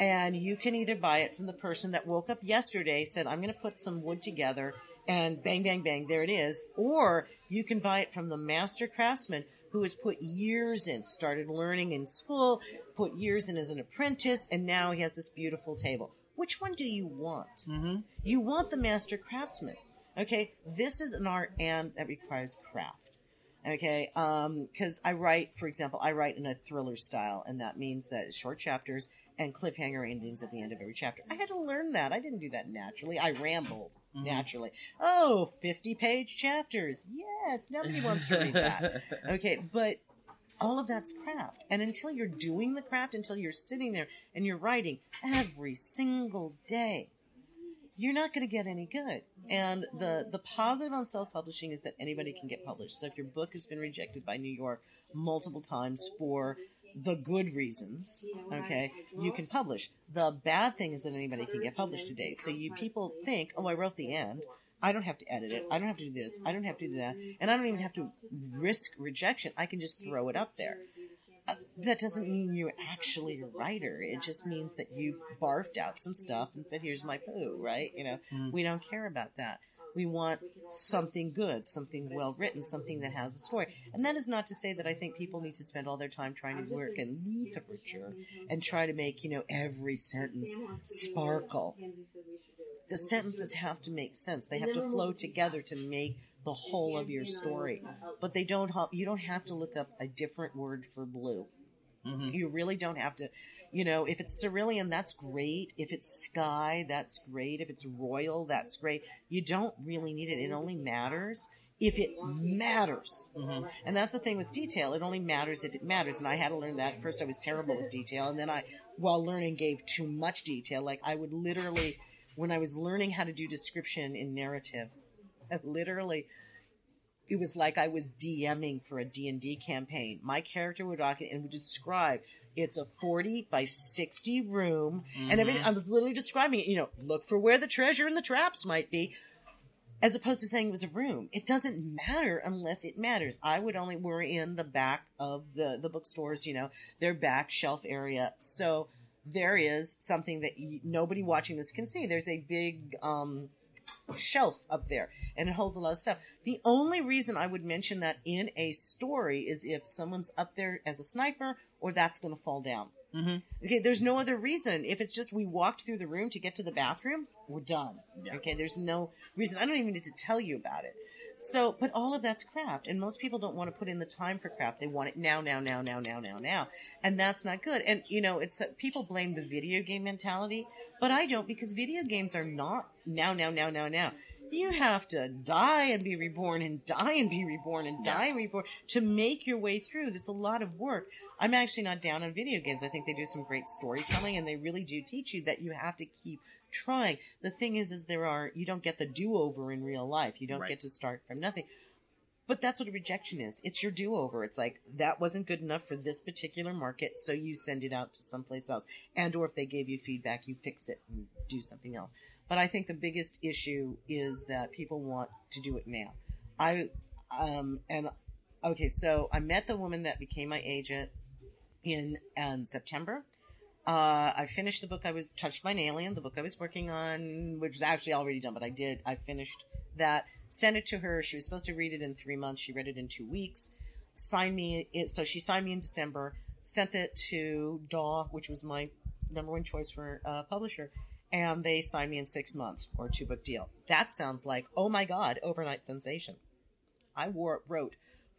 Speaker 5: and you can either buy it from the person that woke up yesterday, said, I'm to put some wood together, and bang, bang, bang, there it is. Or you can buy it from the master craftsman who has put years in, started learning in school, put years in as an apprentice, and now he has this beautiful table. Which one do you want?
Speaker 1: Mm-hmm.
Speaker 5: You want the master craftsman. Okay, this is an art and that requires craft. Okay, because I write, for example, I write in a thriller style, and that means that short chapters and cliffhanger endings at the end of every chapter. I had to learn that. I didn't do that naturally. I rambled
Speaker 1: Mhm.
Speaker 5: naturally. Oh, 50 page chapters. Yes, nobody wants to read that. Okay, but all of that's craft. And until you're doing the craft, until you're sitting there and you're writing every single day, you're not going to get any good. And the, the positive on self-publishing is that anybody can get published. So if your book has been rejected by New York multiple times for the good reasons, okay, you can publish. The bad thing is that anybody can get published today. So you people think, oh, I wrote the end. I don't have to edit it. I don't have to do this. I don't have to do that. And I don't even have to risk rejection. I can just throw it up there. Uh, that doesn't mean you're actually a writer. It just means that you barfed out some stuff and said, here's my poo, right? You know,
Speaker 1: Mm.
Speaker 5: we don't care about that. We want something good, something well written, something that has a story. And that is not to say that I think people need to spend all their time trying to work in literature and try to make, you know, every sentence sparkle. The sentences have to make sense. They have to flow together to make the whole of your story. But they don't, ha- you don't have to look up a different word for blue.
Speaker 1: Mm-hmm.
Speaker 5: You really don't have to, you know, if it's cerulean, that's great. If it's sky, that's great. If it's royal, that's great. You don't really need it. It only matters if it matters.
Speaker 1: Mm-hmm.
Speaker 5: And that's the thing with detail. It only matters if it matters. And I had to learn that. At first I was terrible with detail. And then I, while learning, gave too much detail. Like I would literally, when I was learning how to do description in narrative, I literally, it was like I was DMing for a D&D campaign. My character would walk in and would describe it's a 40 by 60 room and everything. I was literally describing it, you know, look for where the treasure and the traps might be as opposed to saying it was a room. It doesn't matter unless it matters. I would only worry in the back of the, the bookstores, you know, their back shelf area. So there is something that y nobody watching this can see. There's a big, um, shelf up there and it holds a lot of stuff. The only reason I would mention that in a story is if someone's up there as a sniper or that's going to fall down.
Speaker 1: Mm-hmm.
Speaker 5: Okay, there's no other reason. If it's just we walked through the room to get to the bathroom, we're done.
Speaker 1: Yeah.
Speaker 5: Okay, there's no reason. I don't even need to tell you about it. So, but all of that's craft, and most people don't want to put in the time for craft. They want it now, now, now, now, now, now, now, and that's not good. And you know, it's uh, people blame the video game mentality, but I don't because video games are not now, now, now, now, now. You have to die and be reborn and die and be reborn and die and reborn to make your way through. That's a lot of work. I'm actually not down on video games. I think they do some great storytelling and they really do teach you that you have to keep trying. The thing is, is there are, you don't get the do-over in real life. You don't
Speaker 1: Right.
Speaker 5: get to start from nothing. But that's what a rejection is. It's your do-over. It's like, that wasn't good enough for this particular market, so you send it out to someplace else. And or if they gave you feedback, you fix it and do something else. But I think the biggest issue is that people want to do it now. I, um, and, okay, so I met the woman that became my agent in, um, September. Uh, I finished the book I was, Touched by an Alien, the book I was working on, which was actually already done, but I did, I finished that, sent it to her, she was supposed to read it in three months, she read it in two weeks, signed me, it, so she signed me in December, sent it to DAW, which was my number one choice for, uh, publisher, and they signed me in six months, or a two book deal. That sounds like, oh my god, overnight sensation. I wore, wrote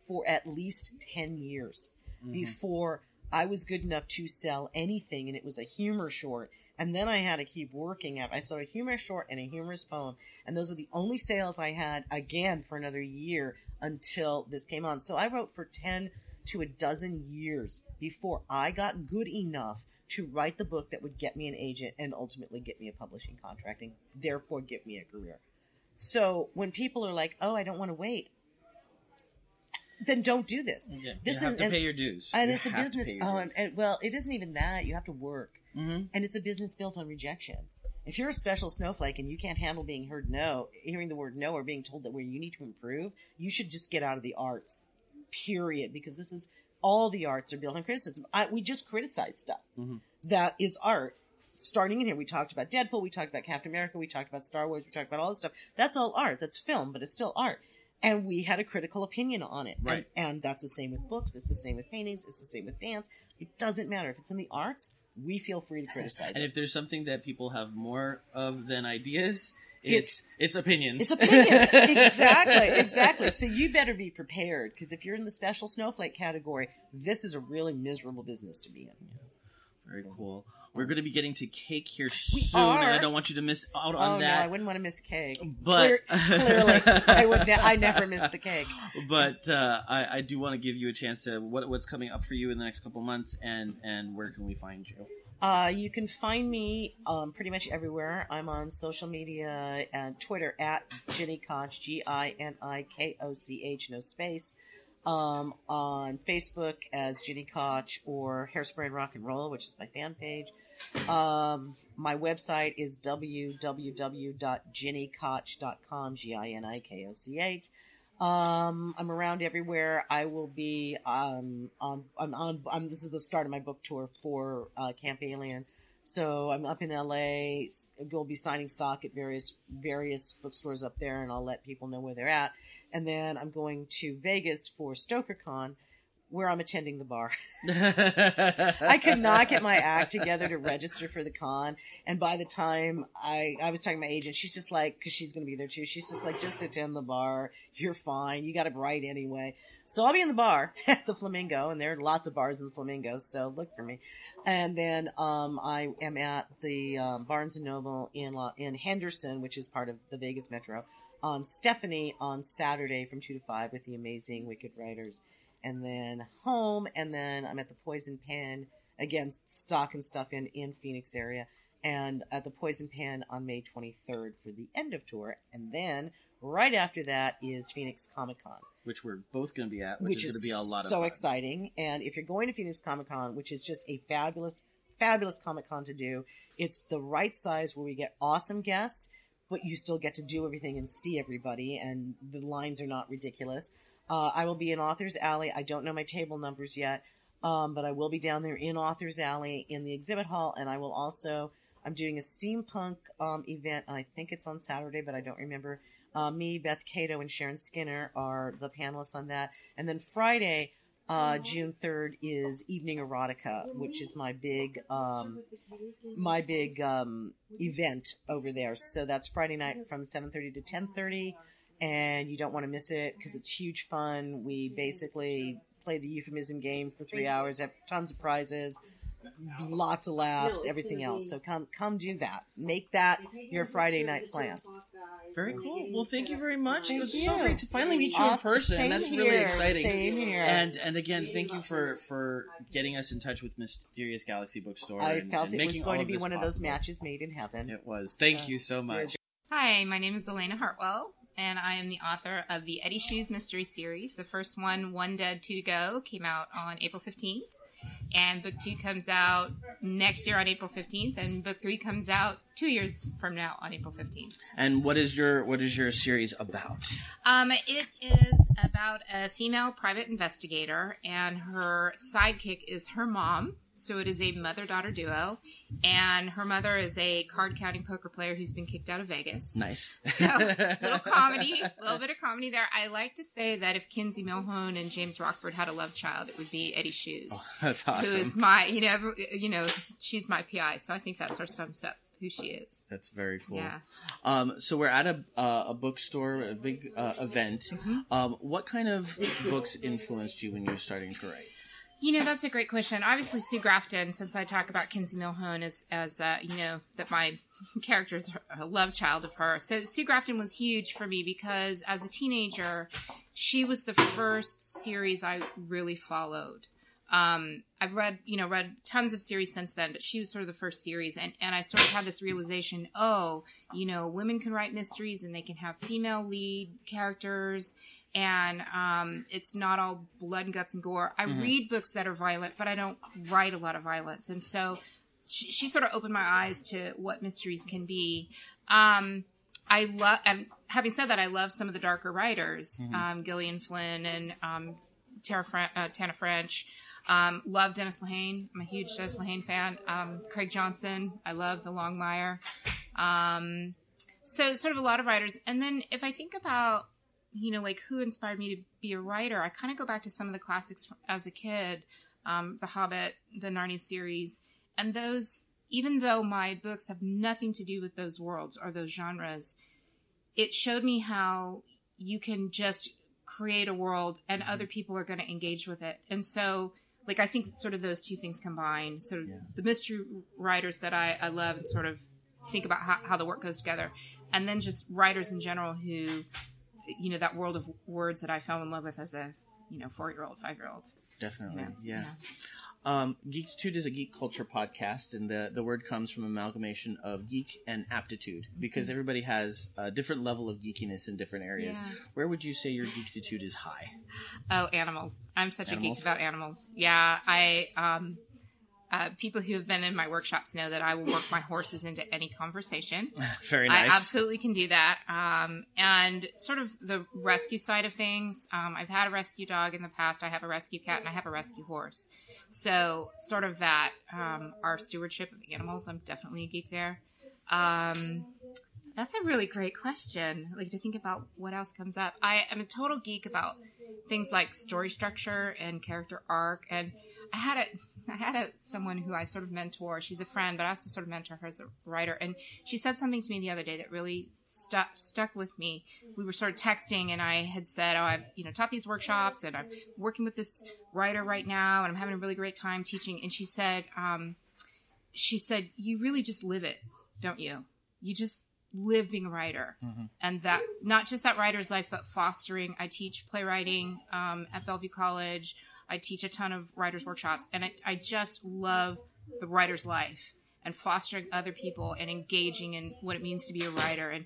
Speaker 5: for at least 10 years mm-hmm. before I was good enough to sell anything and it was a humor short. And then I had to keep working at, I sold a humor short and a humorous poem. And those are the only sales I had again for another year until this came on. So I wrote for 10 to a dozen years before I got good enough to write the book that would get me an agent and ultimately get me a publishing contract and therefore give me a career. So when people are like, oh, I don't want to wait, then don't do this.
Speaker 1: Yeah.
Speaker 5: This
Speaker 1: you have
Speaker 5: is-
Speaker 1: to
Speaker 5: and-
Speaker 1: pay your dues.
Speaker 5: And
Speaker 1: You
Speaker 5: it's a business. Oh, and, and well, it isn't even that. You have to work,
Speaker 1: Mhm.
Speaker 5: and it's a business built on rejection. If you're a special snowflake and you can't handle being heard no, hearing the word no, or being told that where you need to improve, you should just get out of the arts. Period. Because this is all the arts are built on criticism. I, we just criticize stuff
Speaker 1: Mhm.
Speaker 5: that is art. starting in here, we talked about Deadpool, we talked about Captain America, we talked about Star Wars, we talked about all this stuff. That's all art. That's film, but it's still art. And we had a critical opinion on it.
Speaker 1: Right.
Speaker 5: And, and that's the same with books. It's the same with paintings. It's the same with dance. It doesn't matter. If it's in the arts, we feel free to criticize
Speaker 1: And
Speaker 5: it.
Speaker 1: if there's something that people have more of than ideas, it's it's opinions.
Speaker 5: It's opinions. exactly, exactly. So you better be prepared because if you're in the special snowflake category, this is a really miserable business to be in.
Speaker 1: Very cool. We're going to be getting to cake here soon, and I don't want you to miss out on
Speaker 5: oh
Speaker 1: on
Speaker 5: no, I wouldn't want to miss cake.
Speaker 1: but
Speaker 5: Clear- clearly, I would. Ne- I never miss the cake.
Speaker 1: but uh, I, I do want to give you a chance to what what's coming up for you in the next couple months, and and where can we find you?
Speaker 5: Uh, you can find me um, pretty much everywhere. I'm on social media and Twitter at Gini Koch, G I N I K O C H, no space. Um, on Facebook as Gini Koch or Hairspray and Rock and Roll, which is my fan page. Um, my website is www.ginikoch.com, G-I-N-I-K-O-C-H. Um, I'm around everywhere. I will be um, on. I'm on. I'm, this is the start of my book tour for uh, Camp Alien. So I'm up in LA. We'll be signing stock at various various bookstores up there, and I'll let people know where they're at. And then I'm going to Vegas for StokerCon, where I'm attending the bar. I could not get my act together to register for the con, and by the time I I was talking to my agent, she's just like, because she's going to be there too. She's just like, just attend the bar. You're fine. You got it right anyway. So I'll be in the bar at the Flamingo, and there are lots of bars in the Flamingo. So look for me. And then um, I am at the um, Barnes and Noble in La- in Henderson, which is part of the Vegas Metro, on Stephanie on Saturday from two to five with the amazing Wicked Writers and then home, and then I'm at the Poison Pen again, stock and stuff in in Phoenix area, and at the Poison Pen on May 23rd for the end of tour, and then right after that is Phoenix Comic Con,
Speaker 1: which we're both going to be at, which,
Speaker 5: which
Speaker 1: is, going to be a lot of
Speaker 5: so
Speaker 1: fun.
Speaker 5: exciting. And if you're going to Phoenix Comic Con, which is just a fabulous, fabulous Comic Con to do, it's the right size where we get awesome guests, but you still get to do everything and see everybody, and the lines are not ridiculous. Uh, I will be in Authors Alley. I don't know my table numbers yet, um, but I will be down there in Authors Alley in the exhibit hall, and I will also. I'm doing a steampunk um, event. I think it's on Saturday, but I don't remember. Uh, me, Beth Cato, and Sharon Skinner are the panelists on that. And then Friday, uh, June 3rd, is Evening Erotica, which is my big, um, my big um, event over there. So that's Friday night from 7:30 to 10:30, and you don't want to miss it because it's huge fun. We basically play the euphemism game for three hours, have tons of prizes, lots of laughs, everything else. So come, come do that. Make that your Friday night plan.
Speaker 1: Very cool. Well, thank you very much.
Speaker 5: Thank
Speaker 1: it was
Speaker 5: you.
Speaker 1: so great to finally meet you in person.
Speaker 5: Same
Speaker 1: That's
Speaker 5: here.
Speaker 1: really exciting.
Speaker 5: Same here.
Speaker 1: And and again, thank you for for getting us in touch with Mysterious Galaxy Bookstore.
Speaker 5: I
Speaker 1: and,
Speaker 5: felt
Speaker 1: and
Speaker 5: it
Speaker 1: making
Speaker 5: was going to be
Speaker 1: this
Speaker 5: one of those
Speaker 1: possible.
Speaker 5: matches made in heaven.
Speaker 1: It was. Thank
Speaker 5: Uh,
Speaker 1: you so much.
Speaker 6: Hi, my name is Elena Hartwell, and I am the author of the Eddie Shoes Mystery Series. The first one, One Dead, Two to Go, came out on April 15th. And book two comes out next year on April 15th, and book three comes out two years from now on April 15th.
Speaker 1: And what is your what is your series about?
Speaker 6: Um, it is about a female private investigator, and her sidekick is her mom. So it is a mother-daughter duo, and her mother is a card-counting poker player who's been kicked out of Vegas.
Speaker 1: Nice.
Speaker 6: So, little comedy, a little bit of comedy there. I like to say that if Kinsey Millhone and James Rockford had a love child, it would be Eddie Shoes,
Speaker 1: Oh, that's
Speaker 6: who is my, you know, you know, she's my PI. So I think that sort of sums up who she is.
Speaker 1: That's very cool.
Speaker 6: Yeah.
Speaker 1: Um, so we're at a uh, a bookstore, a big uh, event.
Speaker 6: Mm-hmm.
Speaker 1: Um, what kind of books influenced you when you were starting to write?
Speaker 6: You know, that's a great question. Obviously, Sue Grafton, since I talk about Kinsey Millhone as, as uh, you know, that my character is a love child of her. So Sue Grafton was huge for me because as a teenager, she was the first series I really followed. Um, I've read, you know, read tons of series since then, but she was sort of the first series, and, and I sort of had this realization, oh, you know, women can write mysteries and they can have female lead characters, and um, it's not all blood and guts and gore. I
Speaker 1: Mhm.
Speaker 6: read books that are violent, but I don't write a lot of violence, and so she, she sort of opened my eyes to what mysteries can be. Um, I love, and having said that, I love some of the darker writers,
Speaker 1: Mhm.
Speaker 6: um, Gillian Flynn and um, Tara Fran- uh, Tana French. Um, love Dennis Lehane. I'm a huge Dennis Lehane fan. Um, Craig Johnson. I love The Longmire. Um, so sort of a lot of writers. And then if I think about, you know, like who inspired me to be a writer, I kind of go back to some of the classics as a kid, um, The Hobbit, the Narnia series, and those. Even though my books have nothing to do with those worlds or those genres, it showed me how you can just create a world and other people are going to engage with it. And so, like, I think sort of those two things combined. Sort of
Speaker 1: Yeah.
Speaker 6: the mystery writers that I, I love and sort of think about how, how the work goes together. And then just writers in general who, you know, that world of words that I fell in love with as a, you know, four year old, five year old.
Speaker 1: Definitely, yeah. Um, Geektitude is a geek culture podcast, and the, the word comes from amalgamation of geek and aptitude because
Speaker 6: Mm-hmm.
Speaker 1: everybody has a different level of geekiness in different areas.
Speaker 6: Yeah.
Speaker 1: Where would you say your geektitude is high?
Speaker 6: Oh, animals. I'm such
Speaker 1: Animals?
Speaker 6: a geek about animals. Yeah, I um uh, people who have been in my workshops know that I will work my horses into any conversation.
Speaker 1: Very nice.
Speaker 6: I absolutely can do that. Um, and sort of the rescue side of things, um, I've had a rescue dog in the past. I have a rescue cat and I have a rescue horse. So sort of that, um, our stewardship of animals, I'm definitely a geek there. Um, that's a really great question. Like to think about what else comes up. I am a total geek about things like story structure and character arc. And I had a, I had a someone who I sort of mentor. She's a friend, but I also sort of mentor her as a writer. And she said something to me the other day that really stuck stuck with me. We were sort of texting, and I had said, "Oh, I've you know taught these workshops, and I'm working with this writer right now, and I'm having a really great time teaching." And she said, um, "She said you really just live it, don't you? You just live being a writer,
Speaker 1: Mhm.
Speaker 6: and that not just that writer's life, but fostering. I teach playwriting um, at Bellevue College. I teach a ton of writers workshops, and I, I just love the writer's life and fostering other people and engaging in what it means to be a writer. And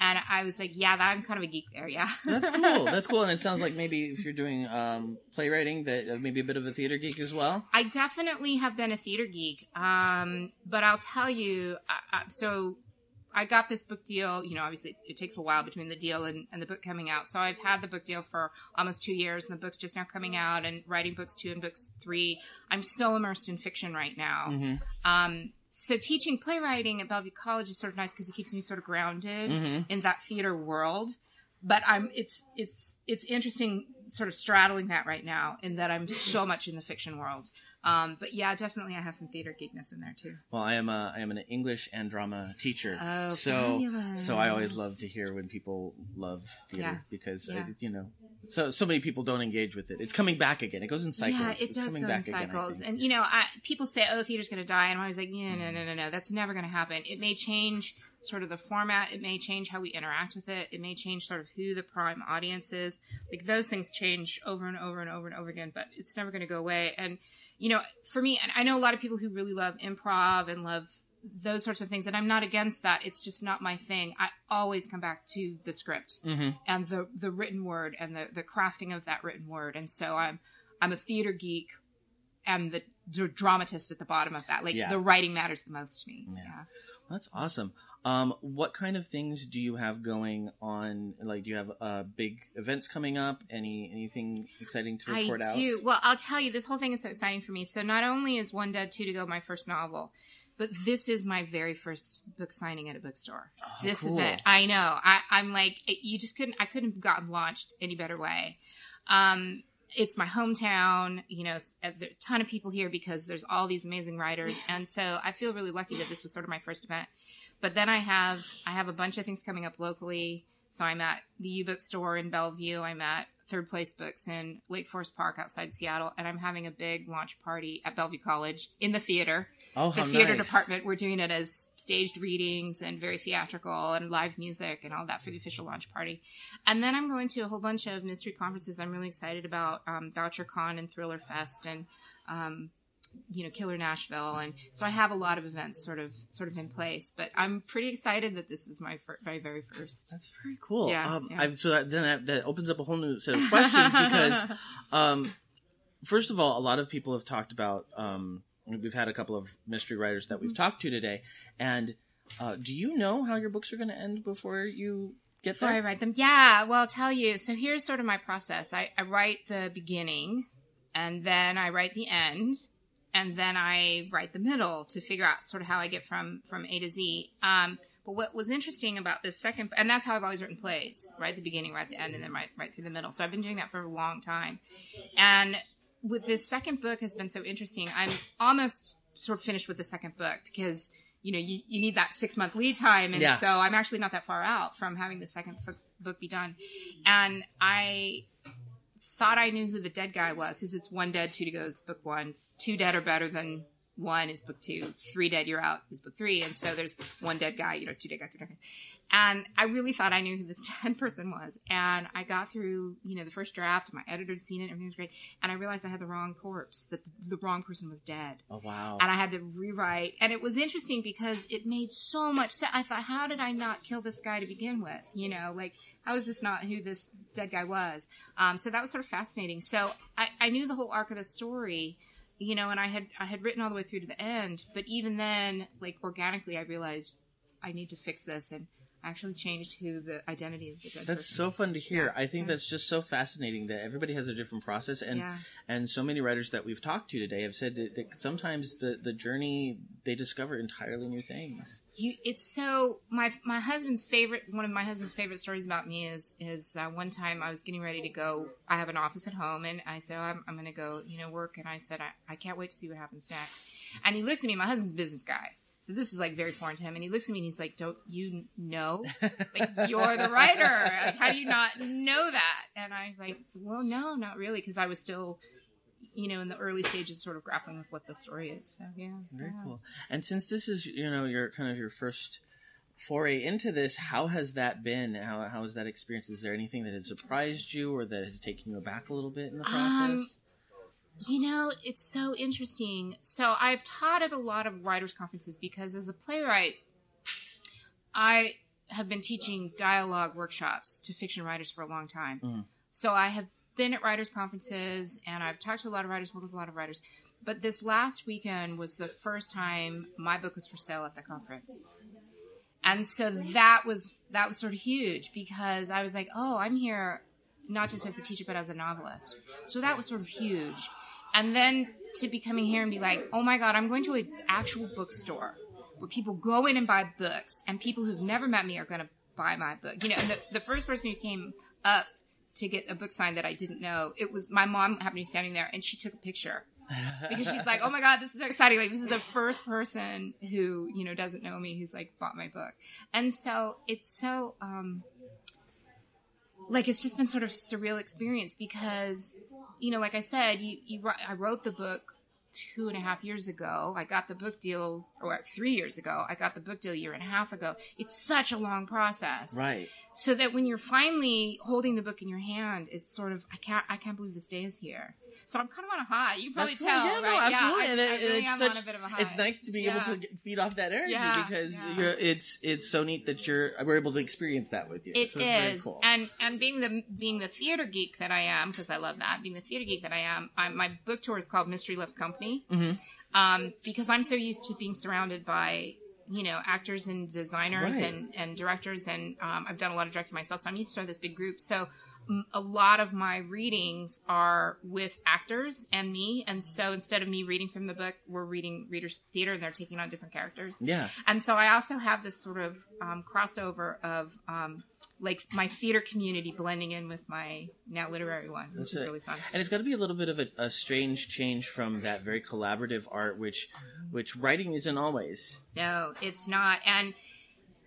Speaker 6: and I was like, yeah, I'm kind of a geek there, yeah.
Speaker 1: That's cool. That's cool, and it sounds like maybe if you're doing um, playwriting, that uh, maybe a bit of a theater geek as well.
Speaker 6: I definitely have been a theater geek, um, but I'll tell you, so I got this book deal. You know, obviously it, takes a while between the deal and, and the book coming out. So I've had the book deal for almost two years, and the book's just now coming out, and writing books two and books three. I'm so immersed in fiction right now.
Speaker 1: Mm-hmm.
Speaker 6: Um, so teaching playwriting at Bellevue College is sort of nice because it keeps me sort of grounded
Speaker 1: Mm-hmm.
Speaker 6: in that theater world. But I'm it's it's it's interesting sort of straddling that right now in that I'm so much in the fiction world. Um, but yeah, definitely I have some theater geekness in there too.
Speaker 1: Well, I am a I am an English and drama teacher,
Speaker 6: Oh,
Speaker 1: so
Speaker 6: fabulous.
Speaker 1: so I always love to hear when people love theater
Speaker 6: Yeah.
Speaker 1: because uh,
Speaker 6: Yeah.
Speaker 1: you know so so many people don't engage with it. It's coming back again. It goes in cycles.
Speaker 6: Yeah, it
Speaker 1: it's
Speaker 6: does
Speaker 1: coming
Speaker 6: go
Speaker 1: back
Speaker 6: in
Speaker 1: again,
Speaker 6: cycles.
Speaker 1: think.
Speaker 6: and you know, I, people say, "Oh, theater's going to die," and I'm always like, "Yeah, no, no, no, no, that's never going to happen." It may change sort of the format. It may change how we interact with it. It may change sort of who the prime audience is. Like those things change over and over and over and over again, but it's never going to go away. And you know, for me, and I know a lot of people who really love improv and love those sorts of things, and I'm not against that. It's just not my thing. I always come back to the script
Speaker 1: Mhm.
Speaker 6: and the the written word and the the crafting of that written word. And so I'm I'm a theater geek and the, the dramatist at the bottom of that. Like
Speaker 1: Yeah.
Speaker 6: the writing matters the most to me.
Speaker 1: Yeah.
Speaker 6: Yeah.
Speaker 1: That's awesome. Um, what kind of things do you have going on? Like, do you have uh, big events coming up? Any anything exciting to report
Speaker 6: I
Speaker 1: out?
Speaker 6: do. Well, I'll tell you, this whole thing is so exciting for me. So not only is One Dead Two to Go my first novel, but this is my very first book signing at a bookstore.
Speaker 1: Oh,
Speaker 6: this
Speaker 1: cool.
Speaker 6: event, I know. I, I'm like, it, you just couldn't. I couldn't have gotten launched any better way. Um, it's my hometown. You know, there's a ton of people here because there's all these amazing writers, and so I feel really lucky that this was sort of my first event. But then I have I have a bunch of things coming up locally. So I'm at the U Book store in Bellevue. I'm at Third Place Books in Lake Forest Park outside Seattle, and I'm having a big launch party at Bellevue College in the theater.
Speaker 1: Oh,
Speaker 6: The theater
Speaker 1: nice.
Speaker 6: department. We're doing it as staged readings and very theatrical and live music and all that for the official launch party. And then I'm going to a whole bunch of mystery conferences I'm really excited about, um, Bouchercon and Thriller Fest and um, you know, Killer Nashville, and so I have a lot of events sort of sort of in place. But I'm pretty excited that this is my fir- my very first.
Speaker 1: That's very cool.
Speaker 6: Yeah,
Speaker 1: um,
Speaker 6: yeah.
Speaker 1: I've, so that, then that, that opens up a whole new set of questions because, um, first of all, a lot of people have talked about. Um, we've had a couple of mystery writers that we've
Speaker 6: Mm-hmm.
Speaker 1: talked to today, and uh, do you know how your books are going to end before you get
Speaker 6: Before I write them, yeah. Well, I'll tell you. So here's sort of my process. I, I write the beginning, and then I write the end, and then I write the middle to figure out sort of how I get from from A to Z. Um, but what was interesting about this second, and that's how I've always written plays, right the beginning, right the end, and then right right through the middle. So I've been doing that for a long time, and with this second book has been so interesting. I'm almost sort of finished with the second book because you know you, you need that six month lead time, and
Speaker 1: Yeah.
Speaker 6: so I'm actually not that far out from having the second book, book be done, and I thought I knew who the dead guy was because it's one dead, two to go is book one. Two dead are better than one is book two. Three dead, you're out is book three. And so there's one dead guy, you know, two dead guys, three dead guys. And I really thought I knew who this dead person was. And I got through, you know, the first draft. My editor had seen it. Everything was great. And I realized I had the wrong corpse. That the, the wrong person was dead
Speaker 1: Oh wow.
Speaker 6: and I had to rewrite. And it was interesting because it made so much sense. I thought, how did I not kill this guy to begin with? You know, like how is this not who this dead guy was? Um, so that was sort of fascinating. So I, I knew the whole arc of the story, you know, and I had I had written all the way through to the end. But even then, like organically, I realized I need to fix this and actually changed who the identity of the dead
Speaker 1: That's so fun to hear.
Speaker 6: Yeah.
Speaker 1: I think
Speaker 6: Yeah.
Speaker 1: that's just so fascinating that everybody has a different process, and
Speaker 6: yeah.
Speaker 1: and so many writers that we've talked to today have said that, that sometimes the the journey they discover entirely new things.
Speaker 6: You, it's so my my husband's favorite one of my husband's favorite stories about me is is uh, one time I was getting ready to go. I have an office at home, and I said oh, I'm I'm going to go you know work, and I said I, I can't wait to see what happens next. And he looks at me. My husband's a business guy, so this is like very foreign to him. And he looks at me and he's like, Don't you know? Like you're the writer. Like, how do you not know that? And I was like, Well, no, not really, because I was still you know in the early stages sort of grappling with what the story is. So yeah,
Speaker 1: Very
Speaker 6: yeah.
Speaker 1: cool. And since this is you know your kind of your first foray into this, how has that been? How how has that experience? Is there anything that has surprised you or that has taken you aback a little bit in the process?
Speaker 6: Um, You know, it's so interesting. So I've taught at a lot of writers' conferences because as a playwright, I have been teaching dialogue workshops to fiction writers for a long time.
Speaker 1: Mhm.
Speaker 6: So I have been at writers' conferences and I've talked to a lot of writers, worked with a lot of writers. But this last weekend was the first time my book was for sale at the conference. And so that was that was sort of huge because I was like, oh, I'm here not just as a teacher but as a novelist. So that was sort of huge. And then to be coming here and be like, oh my god, I'm going to an actual bookstore where people go in and buy books, and people who've never met me are going to buy my book. You know, and the, the first person who came up to get a book signed that I didn't know, it was my mom happened to be standing there, and she took a picture because she's like, oh my god, this is so exciting! Like this is the first person who you know doesn't know me who's like bought my book, and so it's so um like it's just been sort of surreal experience because you know, like I said, you, you I wrote the book two and a half years ago. I got the book deal, or three years ago. I got the book deal a year and a half ago. It's such a long process.
Speaker 1: right.
Speaker 6: So that when you're finally holding the book in your hand, it's sort of I can't I can't believe this day is here. So I'm kind of on a high. You probably tell,
Speaker 1: Yeah, no,
Speaker 6: right?
Speaker 1: absolutely.
Speaker 6: Yeah,
Speaker 1: And
Speaker 6: I, I
Speaker 1: and
Speaker 6: really
Speaker 1: it's
Speaker 6: am
Speaker 1: such-
Speaker 6: on a bit of a high.
Speaker 1: It's nice to be
Speaker 6: Yeah.
Speaker 1: able to feed off that energy
Speaker 6: Yeah,
Speaker 1: because you're it's it's so neat that you're we're able to experience that with you.
Speaker 6: It is,
Speaker 1: so it's very cool.
Speaker 6: and and being the being the theater geek that I am, because I love that. Being the theater geek that I am, I, my book tour is called Mystery Loves Company,
Speaker 1: Mhm.
Speaker 6: um, because I'm so used to being surrounded by you know actors and designers
Speaker 1: Right.
Speaker 6: and and directors, and um, I've done a lot of directing myself, so I'm used to this big group. So a lot of my readings are with actors and me, and so instead of me reading from the book, we're reading readers theater, and they're taking on different characters.
Speaker 1: Yeah.
Speaker 6: And so I also have this sort of um, crossover of um, like my theater community blending in with my now literary one, which
Speaker 1: That's
Speaker 6: is
Speaker 1: it.
Speaker 6: really fun.
Speaker 1: And it's got to be a little bit of a, a strange change from that very collaborative art, which which writing isn't always.
Speaker 6: No, it's not. And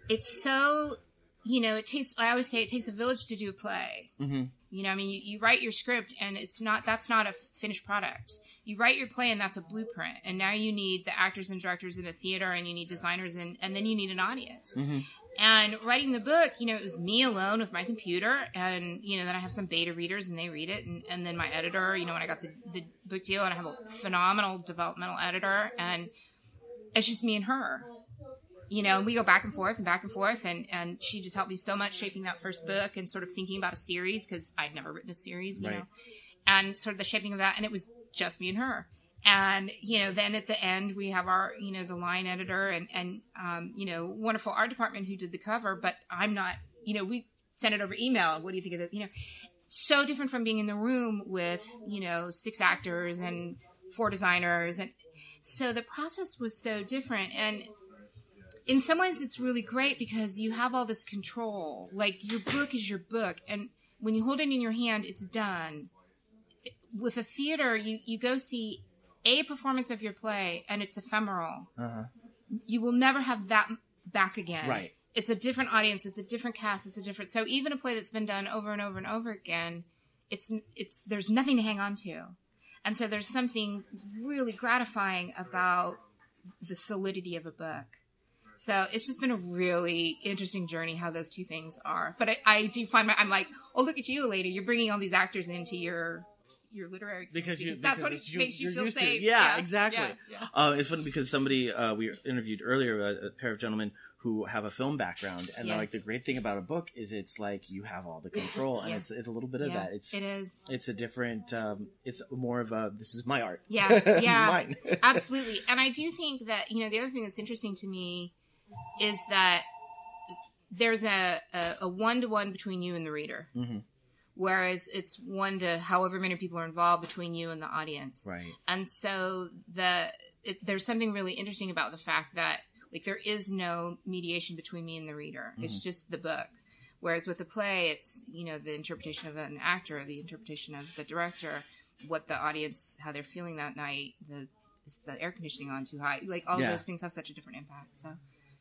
Speaker 6: it's so, you know, it takes, I always say it takes a village to do a play.
Speaker 1: hmm
Speaker 6: You know, I mean, you, you write your script and it's not, that's not a finished product. You write your play and that's a blueprint. And now you need the actors and directors in the theater and you need designers and, and then you need an audience.
Speaker 1: hmm
Speaker 6: And writing the book, you know, it was me alone with my computer, and you know, then I have some beta readers and they read it, and, and then my editor, you know, when I got the, the book deal, and I have a phenomenal developmental editor, and it's just me and her, you know, and we go back and forth and back and forth, and and she just helped me so much shaping that first book and sort of thinking about a series because I'd never written a series, you
Speaker 1: Right.
Speaker 6: know, and sort of the shaping of that, and it was just me and her. And you know, then at the end we have our, you know, the line editor and and um, you know, wonderful art department who did the cover, but I'm not, you know, we sent it over email. What do you think of it? You know, so different from being in the room with you know six actors and four designers and so the process was so different and in some ways it's really great because you have all this control like your book is your book and when you hold it in your hand it's done with a theater you you go see a performance of your play and it's ephemeral
Speaker 1: Uh-huh.
Speaker 6: you will never have that back again.
Speaker 1: Right.
Speaker 6: it's a different audience. It's a different cast. It's a different so even a play that's been done over and over and over again it's it's there's nothing to hang on to. And so there's something really gratifying about the solidity of a book. So it's just been a really interesting journey how those two things are. But i, I do find my i'm like oh look at you lady you're bringing all these actors into your your literary experience
Speaker 1: Because you-
Speaker 6: that's
Speaker 1: because
Speaker 6: what it
Speaker 1: you-
Speaker 6: makes you feel safe
Speaker 1: Yeah, exactly.
Speaker 6: yeah, yeah.
Speaker 1: Uh, it's funny because somebody uh, we interviewed earlier, a, a pair of gentlemen who have a film background, and they're
Speaker 6: Yeah.
Speaker 1: like the great thing about a book is it's like you have all the control, and it's it's a little bit of that. It's
Speaker 6: it is
Speaker 1: it's a different. Um, it's more of a this is my art.
Speaker 6: Yeah, yeah. Absolutely. And I do think that, you know, the other thing that's interesting to me is that there's a, a, a one-to-one between you and the reader,
Speaker 1: Mhm.
Speaker 6: Whereas it's one to however many people are involved between you and the audience.
Speaker 1: Right.
Speaker 6: And so the it, there's something really interesting about the fact that like there is no mediation between me and the reader. It's
Speaker 1: Mhm.
Speaker 6: just the book. Whereas with the play, it's you know the interpretation of an actor, the interpretation of the director, what the audience how they're feeling that night. The is the air conditioning on too high? Like all
Speaker 1: Yeah.
Speaker 6: those things have such a different impact. So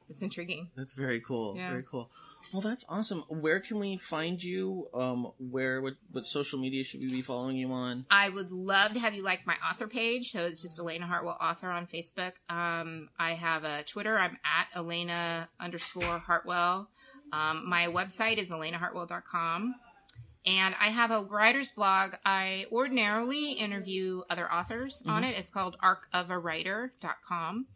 Speaker 6: it's intriguing.
Speaker 1: That's very cool.
Speaker 6: Yeah.
Speaker 1: Very cool. Well, that's awesome. Where can we find you? Um, where what what social media should we be following you on?
Speaker 6: I would love to have you like my author page. So it's just Elena Hartwell author on Facebook. Um, I have a Twitter. I'm at Elena underscore Hartwell. Um, my website is elenahartwell.com. And I have a writer's blog. I ordinarily interview other authors on it. It's called arcofawriter.com.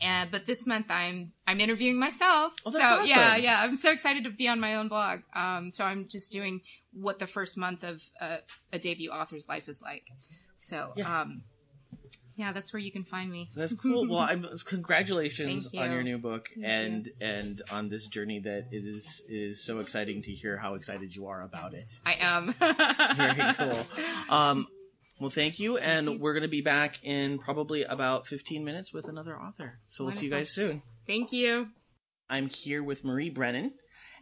Speaker 6: And but this month I'm I'm interviewing myself.
Speaker 1: Oh, that's
Speaker 6: so
Speaker 1: awesome.
Speaker 6: yeah, yeah, I'm so excited to be on my own blog. Um, so I'm just doing what the first month of uh, a debut author's life is like. So
Speaker 1: Yeah.
Speaker 6: um, yeah, that's where you can find me.
Speaker 1: That's cool. Well, I'm, congratulations
Speaker 6: you.
Speaker 1: on your new book
Speaker 6: Thank
Speaker 1: and and on this journey that it is is so exciting to hear how excited you are about it.
Speaker 6: I am.
Speaker 1: Very cool. Um, well, thank you, and
Speaker 6: Thank you.
Speaker 1: we're going to be back in probably about 15 minutes with another author. So we'll see you guys soon.
Speaker 6: Thank you.
Speaker 1: I'm here with Marie Brennan,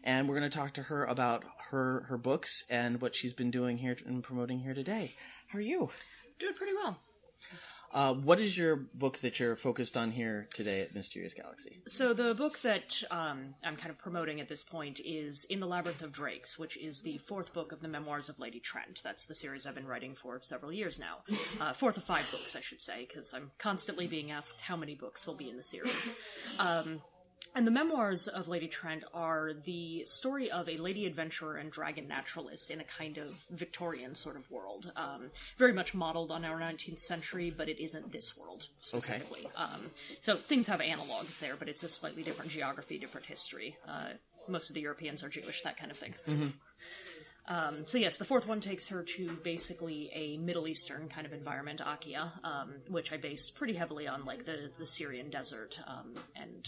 Speaker 1: and we're going to talk to her about her her books and what she's been doing here and promoting here today. How are you?
Speaker 7: Doing pretty well.
Speaker 1: Uh, what is your book that you're focused on here today at Mysterious Galaxy?
Speaker 7: So the book that um, I'm kind of promoting at this point is In the Labyrinth of Drakes, which is the fourth book of the Memoirs of Lady Trent. That's the series I've been writing for several years now. Uh, fourth of five books, I should say, because I'm constantly being asked how many books will be in the series. Um, and the memoirs of Lady Trent are the story of a lady adventurer and dragon naturalist in a kind of Victorian sort of world. Um, very much modeled on our 19th century, but it isn't this world specifically. Um, so things have analogs there, but it's a slightly different geography, different history. Uh, most of the Europeans are Jewish, that kind of thing.
Speaker 1: Mhm.
Speaker 7: Um, so yes, the fourth one takes her to basically a Middle Eastern kind of environment, Akhia, um, which I based pretty heavily on like the, the Syrian desert um, and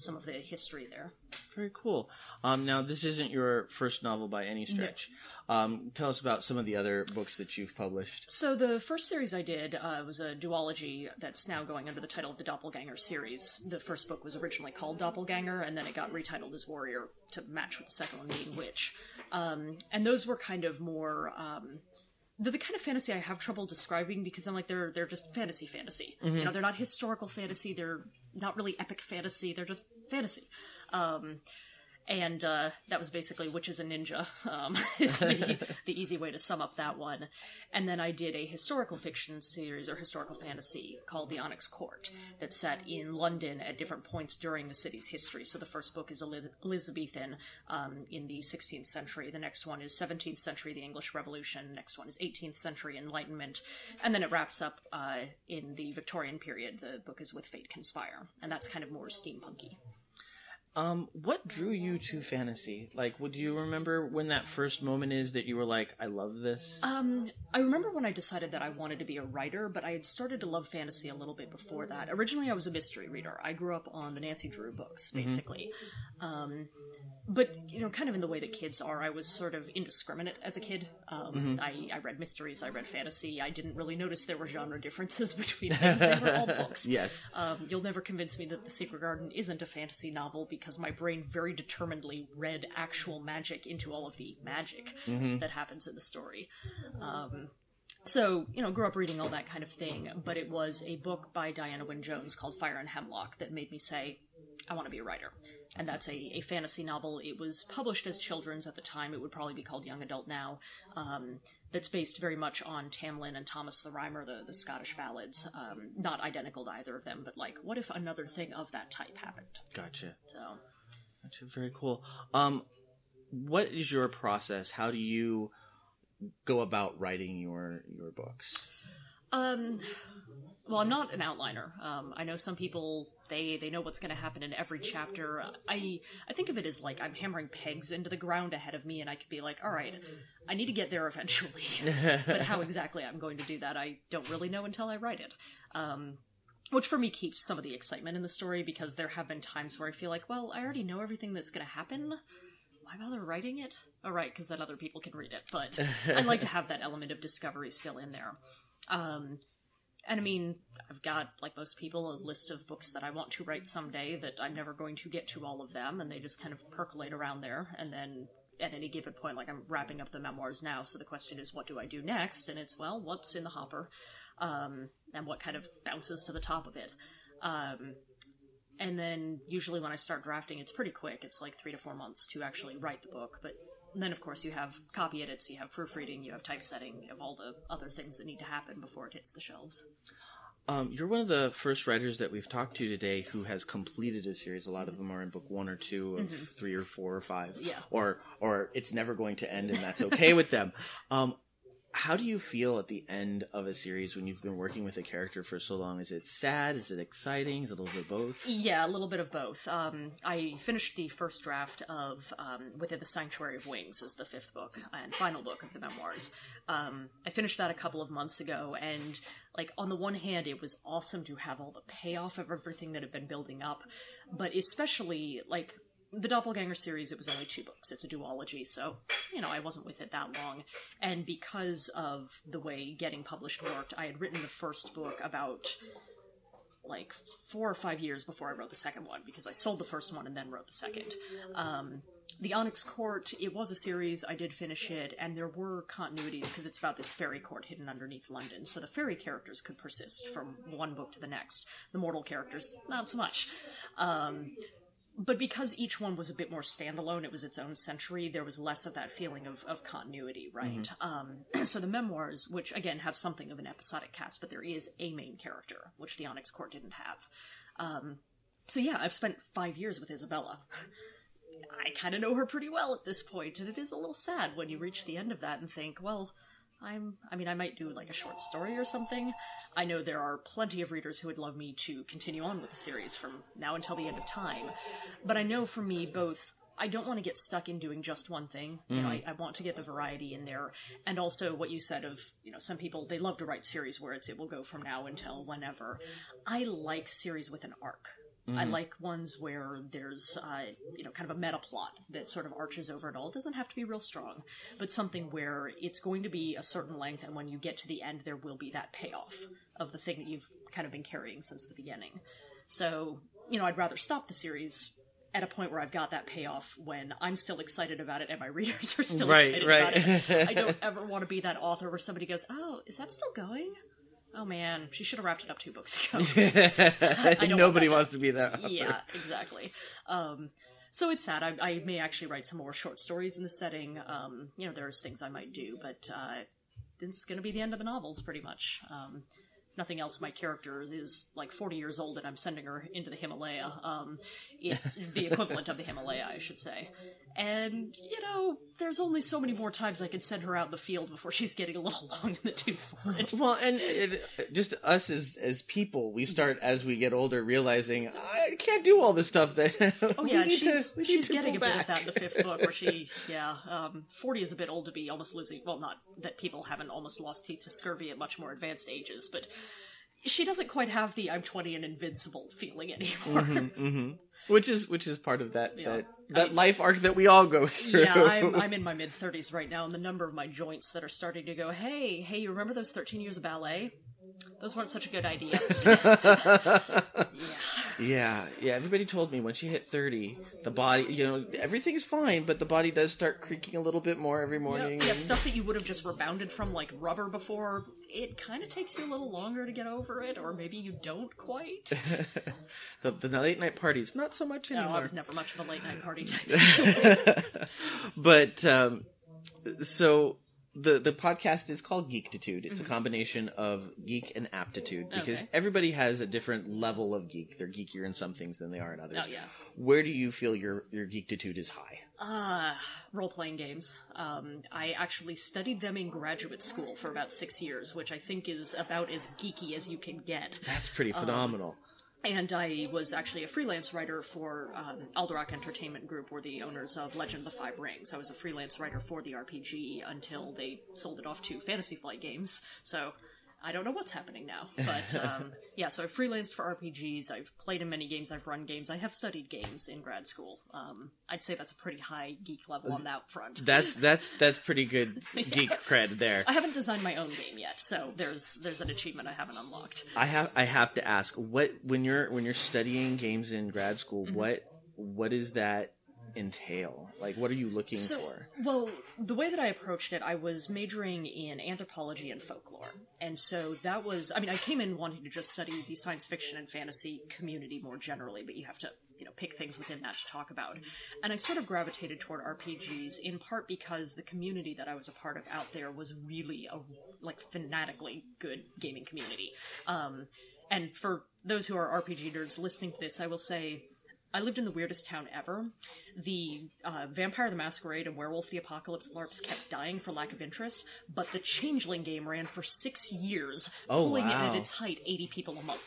Speaker 7: some of the history there.
Speaker 1: Very cool. Um, now, this isn't your first novel by any stretch. Um, tell us about some of the other books that you've published.
Speaker 7: So the first series I did uh, was a duology that's now going under the title of the Doppelganger series. The first book was originally called Doppelganger, and then it got retitled as Warrior to match with the second one being Witch. Um, and those were kind of more. Um, they're the kind of fantasy I have trouble describing because I'm like they're they're just fantasy fantasy. You know, they're not historical fantasy. They're not really epic fantasy. They're just fantasy. Um, and uh, that was basically which is a Ninja. Um, is the, the easy way to sum up that one. And then I did a historical fiction series or historical fantasy called The Onyx Court that's set in London at different points during the city's history. So the first book is Elizabethan um, in the 16th century. The next one is 17th century, the English Revolution. Next one is 18th century Enlightenment. And then it wraps up uh, in the Victorian period. The book is With Fate Conspire. And that's kind of more steampunky.
Speaker 1: Um, what drew you to fantasy? Like, would you remember when that first moment is that you were like, "I love this"?
Speaker 7: Um, I remember when I decided that I wanted to be a writer, but I had started to love fantasy a little bit before that. Originally, I was a mystery reader. I grew up on the Nancy Drew books, basically. Um, but you know, kind of in the way that kids are, I was sort of indiscriminate as a kid. Um, I, I read mysteries, I read fantasy. I didn't really notice there were genre differences between things. They were all books.
Speaker 1: Yes.
Speaker 7: Um, you'll never convince me that The Secret Garden isn't a fantasy novel because my brain very determinedly read actual magic into all of the magic that happens in the story. Um, so, you know, grew up reading all that kind of thing, but it was a book by Diana Wynne Jones called Fire and Hemlock that made me say, I want to be a writer. And that's a, a fantasy novel. It was published as children's at the time. It would probably be called young adult now. Um, that's based very much on Tam Lin and Thomas the Rhymer, the, the Scottish ballads. Um, not identical to either of them, but like, what if another thing of that type happened?
Speaker 1: Gotcha.
Speaker 7: So,
Speaker 1: Gotcha. Very cool. Um, what is your process? How do you go about writing your your books?
Speaker 7: Um, well, I'm not an outliner. Um, I know some people they they know what's going to happen in every chapter. I I think of it as like I'm hammering pegs into the ground ahead of me, and I could be like, all right, I need to get there eventually. but how exactly I'm going to do that, I don't really know until I write it. Um, which for me keeps some of the excitement in the story because there have been times where I feel like, well, I already know everything that's going to happen. Why bother writing it? All right, because then other people can read it. But I'd like to have that element of discovery still in there. Um, and I mean, I've got, like most people, a list of books that I want to write someday that I'm never going to get to all of them, and they just kind of percolate around there. And then at any given point, like I'm wrapping up the memoirs now, so the question is, what do I do next? And it's, well, what's in the hopper? Um, and what kind of bounces to the top of it. Um, and then usually when I start drafting, it's pretty quick. It's like three to four months to actually write the book. But then, of course, you have copy edits, you have proofreading, you have typesetting, you have all the other things that need to happen before it hits the shelves.
Speaker 1: Um, you're one of the first writers that we've talked to today who has completed a series. A lot of them are in book one or two of three or four or five.
Speaker 7: Yeah.
Speaker 1: Or or it's never going to end, and that's okay with them. Um, how do you feel at the end of a series when you've been working with a character for so long? Is it sad? Is it exciting? Is it a little bit of both?
Speaker 7: Yeah, a little bit of both. Um, I finished the first draft of um, Within the Sanctuary of Wings, is the fifth book and final book of the memoirs. Um, I finished that a couple of months ago, and like on the one hand, it was awesome to have all the payoff of everything that had been building up, but especially like the Doppelganger series, it was only two books. It's a duology, so, you know, I wasn't with it that long. And because of the way getting published worked, I had written the first book about, like, four or five years before I wrote the second one, because I sold the first one and then wrote the second. Um, the Onyx Court, it was a series, I did finish it, and there were continuities, because it's about this fairy court hidden underneath London, so the fairy characters could persist from one book to the next. The mortal characters, not so much. Um, but because each one was a bit more standalone, it was its own century, there was less of that feeling of, of continuity, right? Um, so the memoirs, which again have something of an episodic cast, but there is a main character, which the Onyx Court didn't have. Um, so yeah, I've spent five years with Isabella. I kind of know her pretty well at this point, and it is a little sad when you reach the end of that and think, well, I'm, I mean, I might do like a short story or something. I know there are plenty of readers who would love me to continue on with the series from now until the end of time. But I know for me, both, I don't want to get stuck in doing just one thing. You know, mm-hmm. I, I want to get the variety in there. And also what you said of, you know, some people, they love to write series where it's, it will go from now until whenever. I like series with an arc. I like ones where there's, uh, you know, kind of a meta plot that sort of arches over it all. It doesn't have to be real strong, but something where it's going to be a certain length, and when you get to the end, there will be that payoff of the thing that you've kind of been carrying since the beginning. So, you know, I'd rather stop the series at a point where I've got that payoff when I'm still excited about it and my readers are still
Speaker 1: Right,
Speaker 7: excited
Speaker 1: right.
Speaker 7: about it. I don't ever want to be that author where somebody goes, "Oh, is that still going?" Oh man, she should have wrapped it up two books ago. Don't want
Speaker 1: Nobody wants to be that. author.
Speaker 7: yeah, exactly. Um, so it's sad. I, I may actually write some more short stories in the setting. Um, you know, there's things I might do, but uh, this is going to be the end of the novels, pretty much. Um, nothing else. My character is like 40 years old, and I'm sending her into the Himalaya. Um, it's the equivalent of the Himalaya, I should say. And, you know, there's only so many more times I can send her out in the field before she's getting a little long in the tooth for it.
Speaker 1: Well, and it, just us as as people, we start as we get older realizing I can't do all this stuff that.
Speaker 7: Oh yeah, she's,
Speaker 1: to,
Speaker 7: she's getting a bit of that in the fifth book, where she, yeah, um, forty is a bit old to be almost losing. Well, not that people haven't almost lost teeth to scurvy at much more advanced ages, but she doesn't quite have the "I'm 20 and invincible" feeling anymore.
Speaker 1: Mhm, mhm. Which is which is part of that
Speaker 7: Yeah.
Speaker 1: that,
Speaker 7: I mean-
Speaker 1: life arc that we all go through.
Speaker 7: Yeah, I'm, I'm in my mid 30s right now, and the number of my joints that are starting to go, hey, hey, you remember those 13 years of ballet? Those weren't such a good idea. yeah.
Speaker 1: yeah, yeah. Everybody told me once you hit thirty, the body, you know, everything's fine, but the body does start creaking a little bit more every
Speaker 7: Yeah,
Speaker 1: morning.
Speaker 7: yeah,
Speaker 1: and-
Speaker 7: stuff that you would have just rebounded from like rubber before, it kind of takes you a little longer to get over it, or maybe you don't quite.
Speaker 1: the, the late night parties, not so much
Speaker 7: No, I
Speaker 1: anymore.
Speaker 7: was never much of a late night party type.
Speaker 1: but um, so the the podcast is called Geektitude. It's
Speaker 7: Mhm.
Speaker 1: a combination of geek and aptitude because
Speaker 7: Okay.
Speaker 1: everybody has a different level of geek. They're geekier in some things than they are in others.
Speaker 7: oh yeah.
Speaker 1: Where do you feel your your geektitude is high?
Speaker 7: Uh, role playing games. Um, I actually studied them in graduate school for about six years, which I think is about as geeky as you can get.
Speaker 1: That's pretty
Speaker 7: Um,
Speaker 1: phenomenal.
Speaker 7: And I was actually a freelance writer for um, Alderac Entertainment Group, or the owners of Legend of the Five Rings. I was a freelance writer for the RPG until they sold it off to Fantasy Flight Games. So I don't know what's happening now. But um, yeah, so I've freelanced for RPGs. I've played in many games. I've run games. I have studied games in grad school. Um, I'd say that's a pretty high geek level on that front.
Speaker 1: That's that's that's pretty good
Speaker 7: Yeah.
Speaker 1: geek cred there.
Speaker 7: I haven't designed my own game yet, so there's there's an achievement I haven't unlocked.
Speaker 1: I have I have to ask what when you're when you're studying games in grad school,
Speaker 7: Mhm.
Speaker 1: what what does that entail? Like what are you looking
Speaker 7: So-
Speaker 1: for?
Speaker 7: Well, the way that I approached it, I was majoring in anthropology and folklore. And so that was, I mean, I came in wanting to just study the science fiction and fantasy community more generally, but you have to, you know, pick things within that to talk about. And I sort of gravitated toward RPGs in part because the community that I was a part of out there was really a, like, fanatically good gaming community. Um, and for those who are RPG nerds listening to this, I will say, I lived in the weirdest town ever the uh, Vampire the Masquerade and Werewolf the Apocalypse LARPs kept dying for lack of interest, but the Changeling game ran for six years,
Speaker 1: Oh,
Speaker 7: pulling in at its height 80 people a month.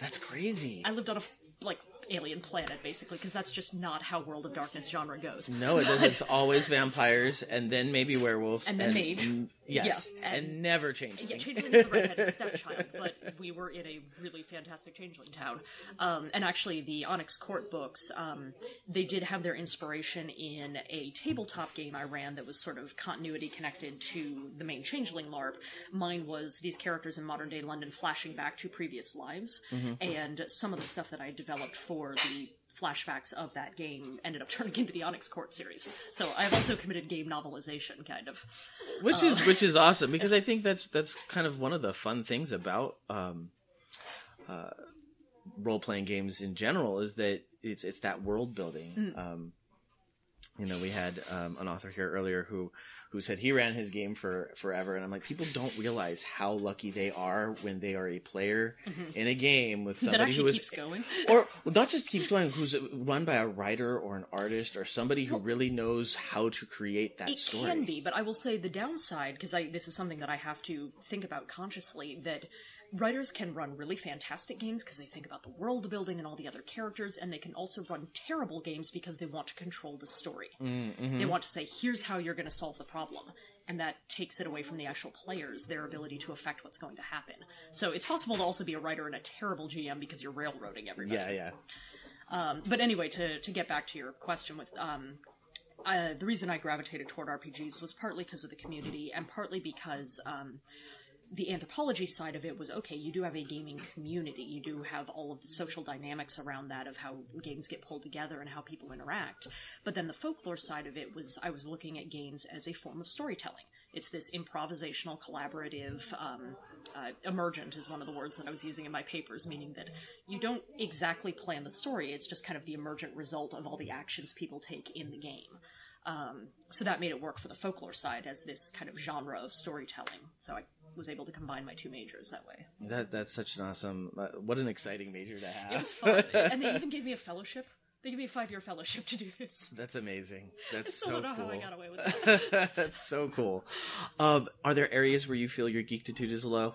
Speaker 1: That's crazy.
Speaker 7: I lived on a like alien planet basically because that's just not how World of Darkness genre goes.
Speaker 1: No, it doesn't. It's always vampires, and then maybe werewolves,
Speaker 7: And then mage.
Speaker 1: mm, Yes,
Speaker 7: Yeah,
Speaker 1: and,
Speaker 7: and-
Speaker 1: never change.
Speaker 7: Yeah, Changeling is the redheaded stepchild, but we were in a really fantastic Changeling town. Um, and actually, the Onyx Court books, um, they did have their inspiration in a tabletop game I ran that was sort of continuity connected to the main Changeling LARP. Mine was these characters in modern day London flashing back to previous lives,
Speaker 1: Mhm.
Speaker 7: and some of the stuff that I developed for the flashbacks of that game ended up turning into the Onyx Court series. So I've also committed game novelization, kind of.
Speaker 1: which
Speaker 7: Uh,
Speaker 1: is which is awesome because I think that's that's kind of one of the fun things about um, uh, role playing games in general is that it's it's that world building.
Speaker 7: Mm.
Speaker 1: Um, you know, we had um, an author here earlier who who said he ran his game for forever, and I'm like, people don't realize how lucky they are when they are a player
Speaker 7: Mhm.
Speaker 1: in a game with somebody who
Speaker 7: actually keeps going.
Speaker 1: or well, not just keeps going, who's run by a writer or an artist or somebody who
Speaker 7: Well-
Speaker 1: really knows how to create that
Speaker 7: it
Speaker 1: story.
Speaker 7: It can be, but I will say the downside, because this is something that I have to think about consciously, that writers can run really fantastic games because they think about the world building and all the other characters, and they can also run terrible games because they want to control the story.
Speaker 1: Mm, mhm.
Speaker 7: They want to say, here's how you're going to solve the problem. And that takes it away from the actual players, their ability to affect what's going to happen. So it's possible to also be a writer and a terrible GM because you're railroading everybody.
Speaker 1: Yeah, yeah.
Speaker 7: Um, but anyway, to, to get back to your question with um, uh, the reason I gravitated toward RPGs was partly because of the community and partly because um, the anthropology side of it was okay, you do have a gaming community. You do have all of the social dynamics around that of how games get pulled together and how people interact. But then the folklore side of it was I was looking at games as a form of storytelling. It's this improvisational, collaborative, um, uh, emergent is one of the words that I was using in my papers, meaning that you don't exactly plan the story. It's just kind of the emergent result of all the actions people take in the game. Um, so that made it work for the folklore side as this kind of genre of storytelling. So I was able to combine my two majors that way.
Speaker 1: That that's such an awesome. Uh, what an exciting major to have.
Speaker 7: It was fun, and they even gave me a fellowship They gave me a five-year fellowship to do this.
Speaker 1: That's amazing. That's
Speaker 7: I still
Speaker 1: so
Speaker 7: don't know
Speaker 1: cool.
Speaker 7: how I got away with that.
Speaker 1: That's so cool. Um, are there areas where you feel your geektitude is low?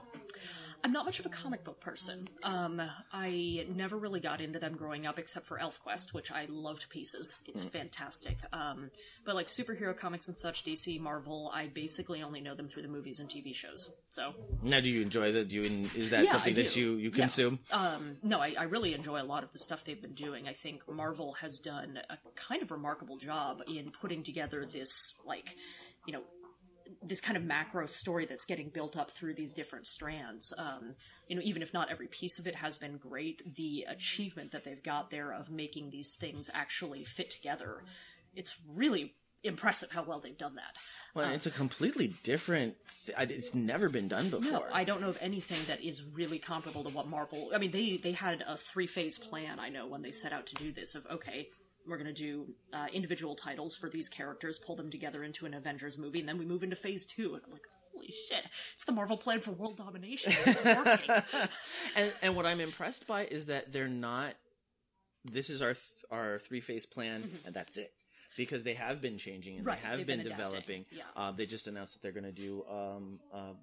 Speaker 7: I'm not much of a comic book person. Um, I never really got into them growing up, except for ElfQuest, which I love to pieces. It's fantastic. Um, but like superhero comics and such, DC, Marvel, I basically only know them through the movies and TV shows. So
Speaker 1: Now, do you enjoy that? Do you is that
Speaker 7: Yeah,
Speaker 1: something that you you
Speaker 7: Yeah.
Speaker 1: consume?
Speaker 7: Um, no, I, I really enjoy a lot of the stuff they've been doing. I think Marvel has done a kind of remarkable job in putting together this, like, you know, this kind of macro story that's getting built up through these different strands. Um, you know, even if not every piece of it has been great, the achievement that they've got there of making these things actually fit together, it's really impressive how well they've done that.
Speaker 1: Well, it's a completely different. It's never been done before.
Speaker 7: No, I don't know of anything that is really comparable to what Marvel. I mean, they they had a three phase plan. I know when they set out to do this. Of okay, we're going to do uh, individual titles for these characters, pull them together into an Avengers movie, and then we move into phase two. And I'm like, holy shit, it's the Marvel plan for world domination.
Speaker 1: And and what I'm impressed by is that they're not. This is our th- our three phase plan, and that's it. Because they have been changing and
Speaker 7: Mm-hmm. Right,
Speaker 1: they have
Speaker 7: they've
Speaker 1: been,
Speaker 7: been
Speaker 1: developing.
Speaker 7: yeah.
Speaker 1: Uh, they just announced that they're going to do um, uh,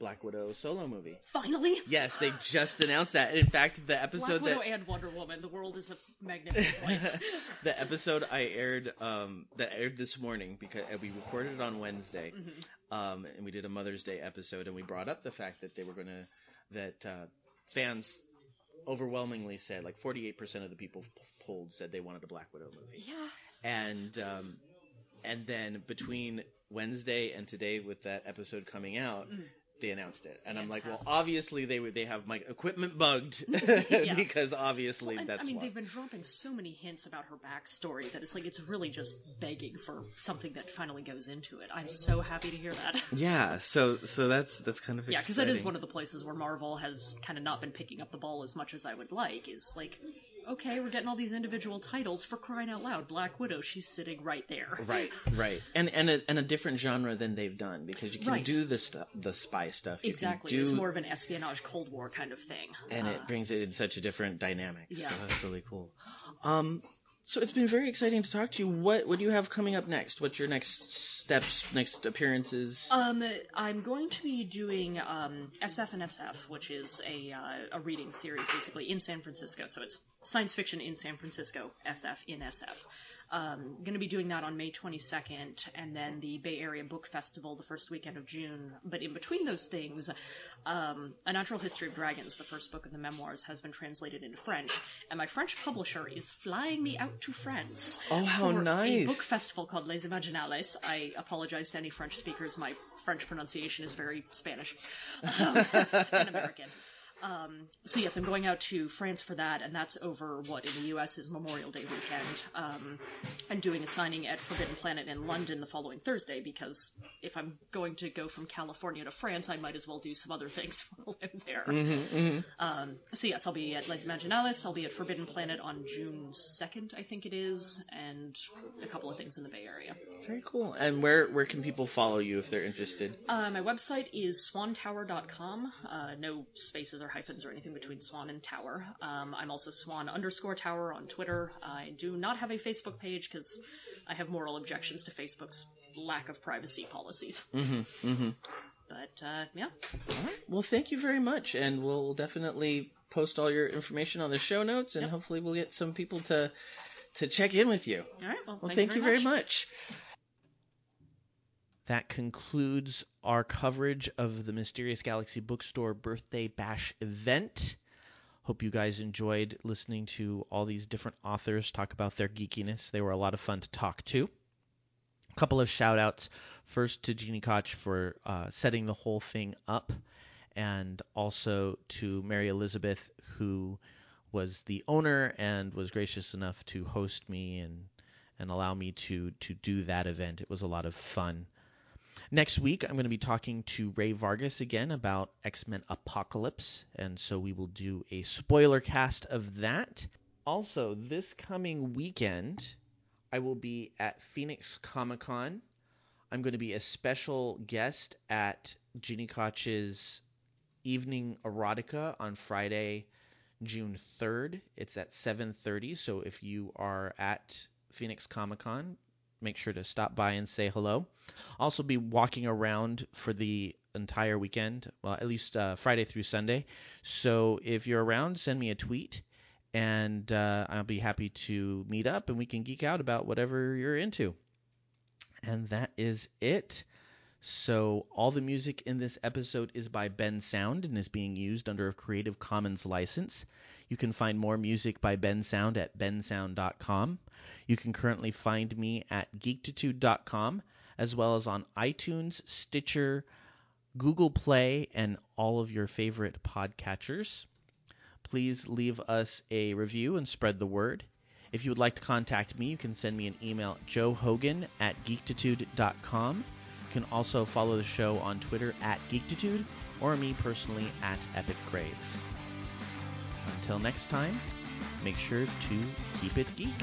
Speaker 1: Black Widow solo movie.
Speaker 7: Finally,
Speaker 1: Yes, they just announced that. In fact, the episode Black
Speaker 7: Widow
Speaker 1: that
Speaker 7: and Wonder Woman. The world is a magnificent place.
Speaker 1: the episode I aired um, that aired this morning because we recorded it on Wednesday,
Speaker 7: Mm-hmm.
Speaker 1: um, and we did a Mother's Day episode, and we brought up the fact that they were gonna that uh, fans overwhelmingly said like 48% of the people polled said they wanted a Black Widow movie,
Speaker 7: yeah.
Speaker 1: and um, and then between Wednesday and today with that episode coming out. They announced it, and I'm like, well. Obviously they would they have my equipment bugged because obviously
Speaker 7: And,
Speaker 1: that's
Speaker 7: I mean,
Speaker 1: why.
Speaker 7: they've been dropping so many hints about her backstory that it's like it's really just begging for something that finally goes into it. I'm so happy to hear that.
Speaker 1: Yeah, so so that's that's kind of
Speaker 7: Yeah, because that is one of the places where Marvel has kind of not been picking up the ball as much as I would like. Is like, okay, we're getting all these individual titles for crying out loud. Black Widow, she's sitting right there.
Speaker 1: Right, right, and and a, and a different genre than they've done because you can
Speaker 7: Right.
Speaker 1: do the stuff, the spy stuff. You
Speaker 7: Exactly.
Speaker 1: do-
Speaker 7: It's more of an espionage Cold War kind of thing.
Speaker 1: and
Speaker 7: Uh,
Speaker 1: it brings it in such a different dynamic.
Speaker 7: Yeah.
Speaker 1: So that's really cool. Um, so it's been very exciting to talk to you. What what do you have coming up next? What's your next steps, next appearances?
Speaker 7: Um, I'm going to be doing um, SF and SF, which is a uh, a reading series basically in San Francisco. So it's science fiction in San Francisco, SF in SF. Um, going to be doing that on May 22nd, and then the Bay Area Book Festival the first weekend of June. But in between those things, um, A Natural History of Dragons, the first book of the memoirs, has been translated into French, and my French publisher is flying me out to France.
Speaker 1: Oh, how nice.
Speaker 7: A book festival called Les Imaginales. I apologize to any French speakers. My French pronunciation is very Spanish um, and American. Um, so yes, I'm going out to France for that, and that's over what in the U.S. is Memorial Day weekend. Um, I'm doing a signing at Forbidden Planet in London the following Thursday because if I'm going to go from California to France, I might as well do some other things while I'm there. Um, so yes, I'll be at Les Imaginales. I'll be at Forbidden Planet on June 2nd, I think it is, and a couple of things in the Bay Area.
Speaker 1: Very cool. And where where can people follow you if they're interested?
Speaker 7: Uh, my website is swantower.com. Uh, no spaces or hyphens or anything between swan and tower. Um, I'm also swan underscore tower on Twitter. I do not have a Facebook page because I have moral objections to Facebook's lack of privacy policies.
Speaker 1: Mm-hmm. Mm-hmm.
Speaker 7: But uh, yeah,
Speaker 1: All right. Well, thank you very much, and we'll definitely post all your information on the show notes, and
Speaker 7: Yep.
Speaker 1: hopefully we'll get some people to to check in with you.
Speaker 7: all right. Well,
Speaker 1: Well,
Speaker 7: thank,
Speaker 1: thank you very much. That concludes our coverage of the Mysterious Galaxy Bookstore Birthday Bash event. Hope you guys enjoyed listening to all these different authors talk about their geekiness. They were a lot of fun to talk to. A couple of shout outs. First to Gini Koch for uh, setting the whole thing up, and also to Maryelizabeth, who was the owner and was gracious enough to host me and and allow me to to do that event. It was a lot of fun. Next week, I'm going to be talking to Ray Vargas again about X Men Apocalypse, and so we will do a spoiler cast of that. Also, this coming weekend, I will be at Phoenix Comic Con. I'm going to be a special guest at Gini Koch's Evening Erotica on Friday, June 3rd. It's at 7:30. So if you are at Phoenix Comic Con, make sure to stop by and say hello. Also be walking around for the entire weekend, well, at least uh, Friday through Sunday. So if you're around, send me a tweet, and uh, I'll be happy to meet up and we can geek out about whatever you're into. And that is it. So all the music in this episode is by Bensound and is being used under a Creative Commons license. You can find more music by Bensound at bensound.com. You can currently find me at geektitude.com as well as on iTunes, Stitcher, Google Play, and all of your favorite podcatchers. Please leave us a review and spread the word. If you would like to contact me, you can send me an email at joehogan at geektitude.com. You can also follow the show on Twitter at geektitude or me personally at Epic Grays. Until next time, make sure to keep it geek.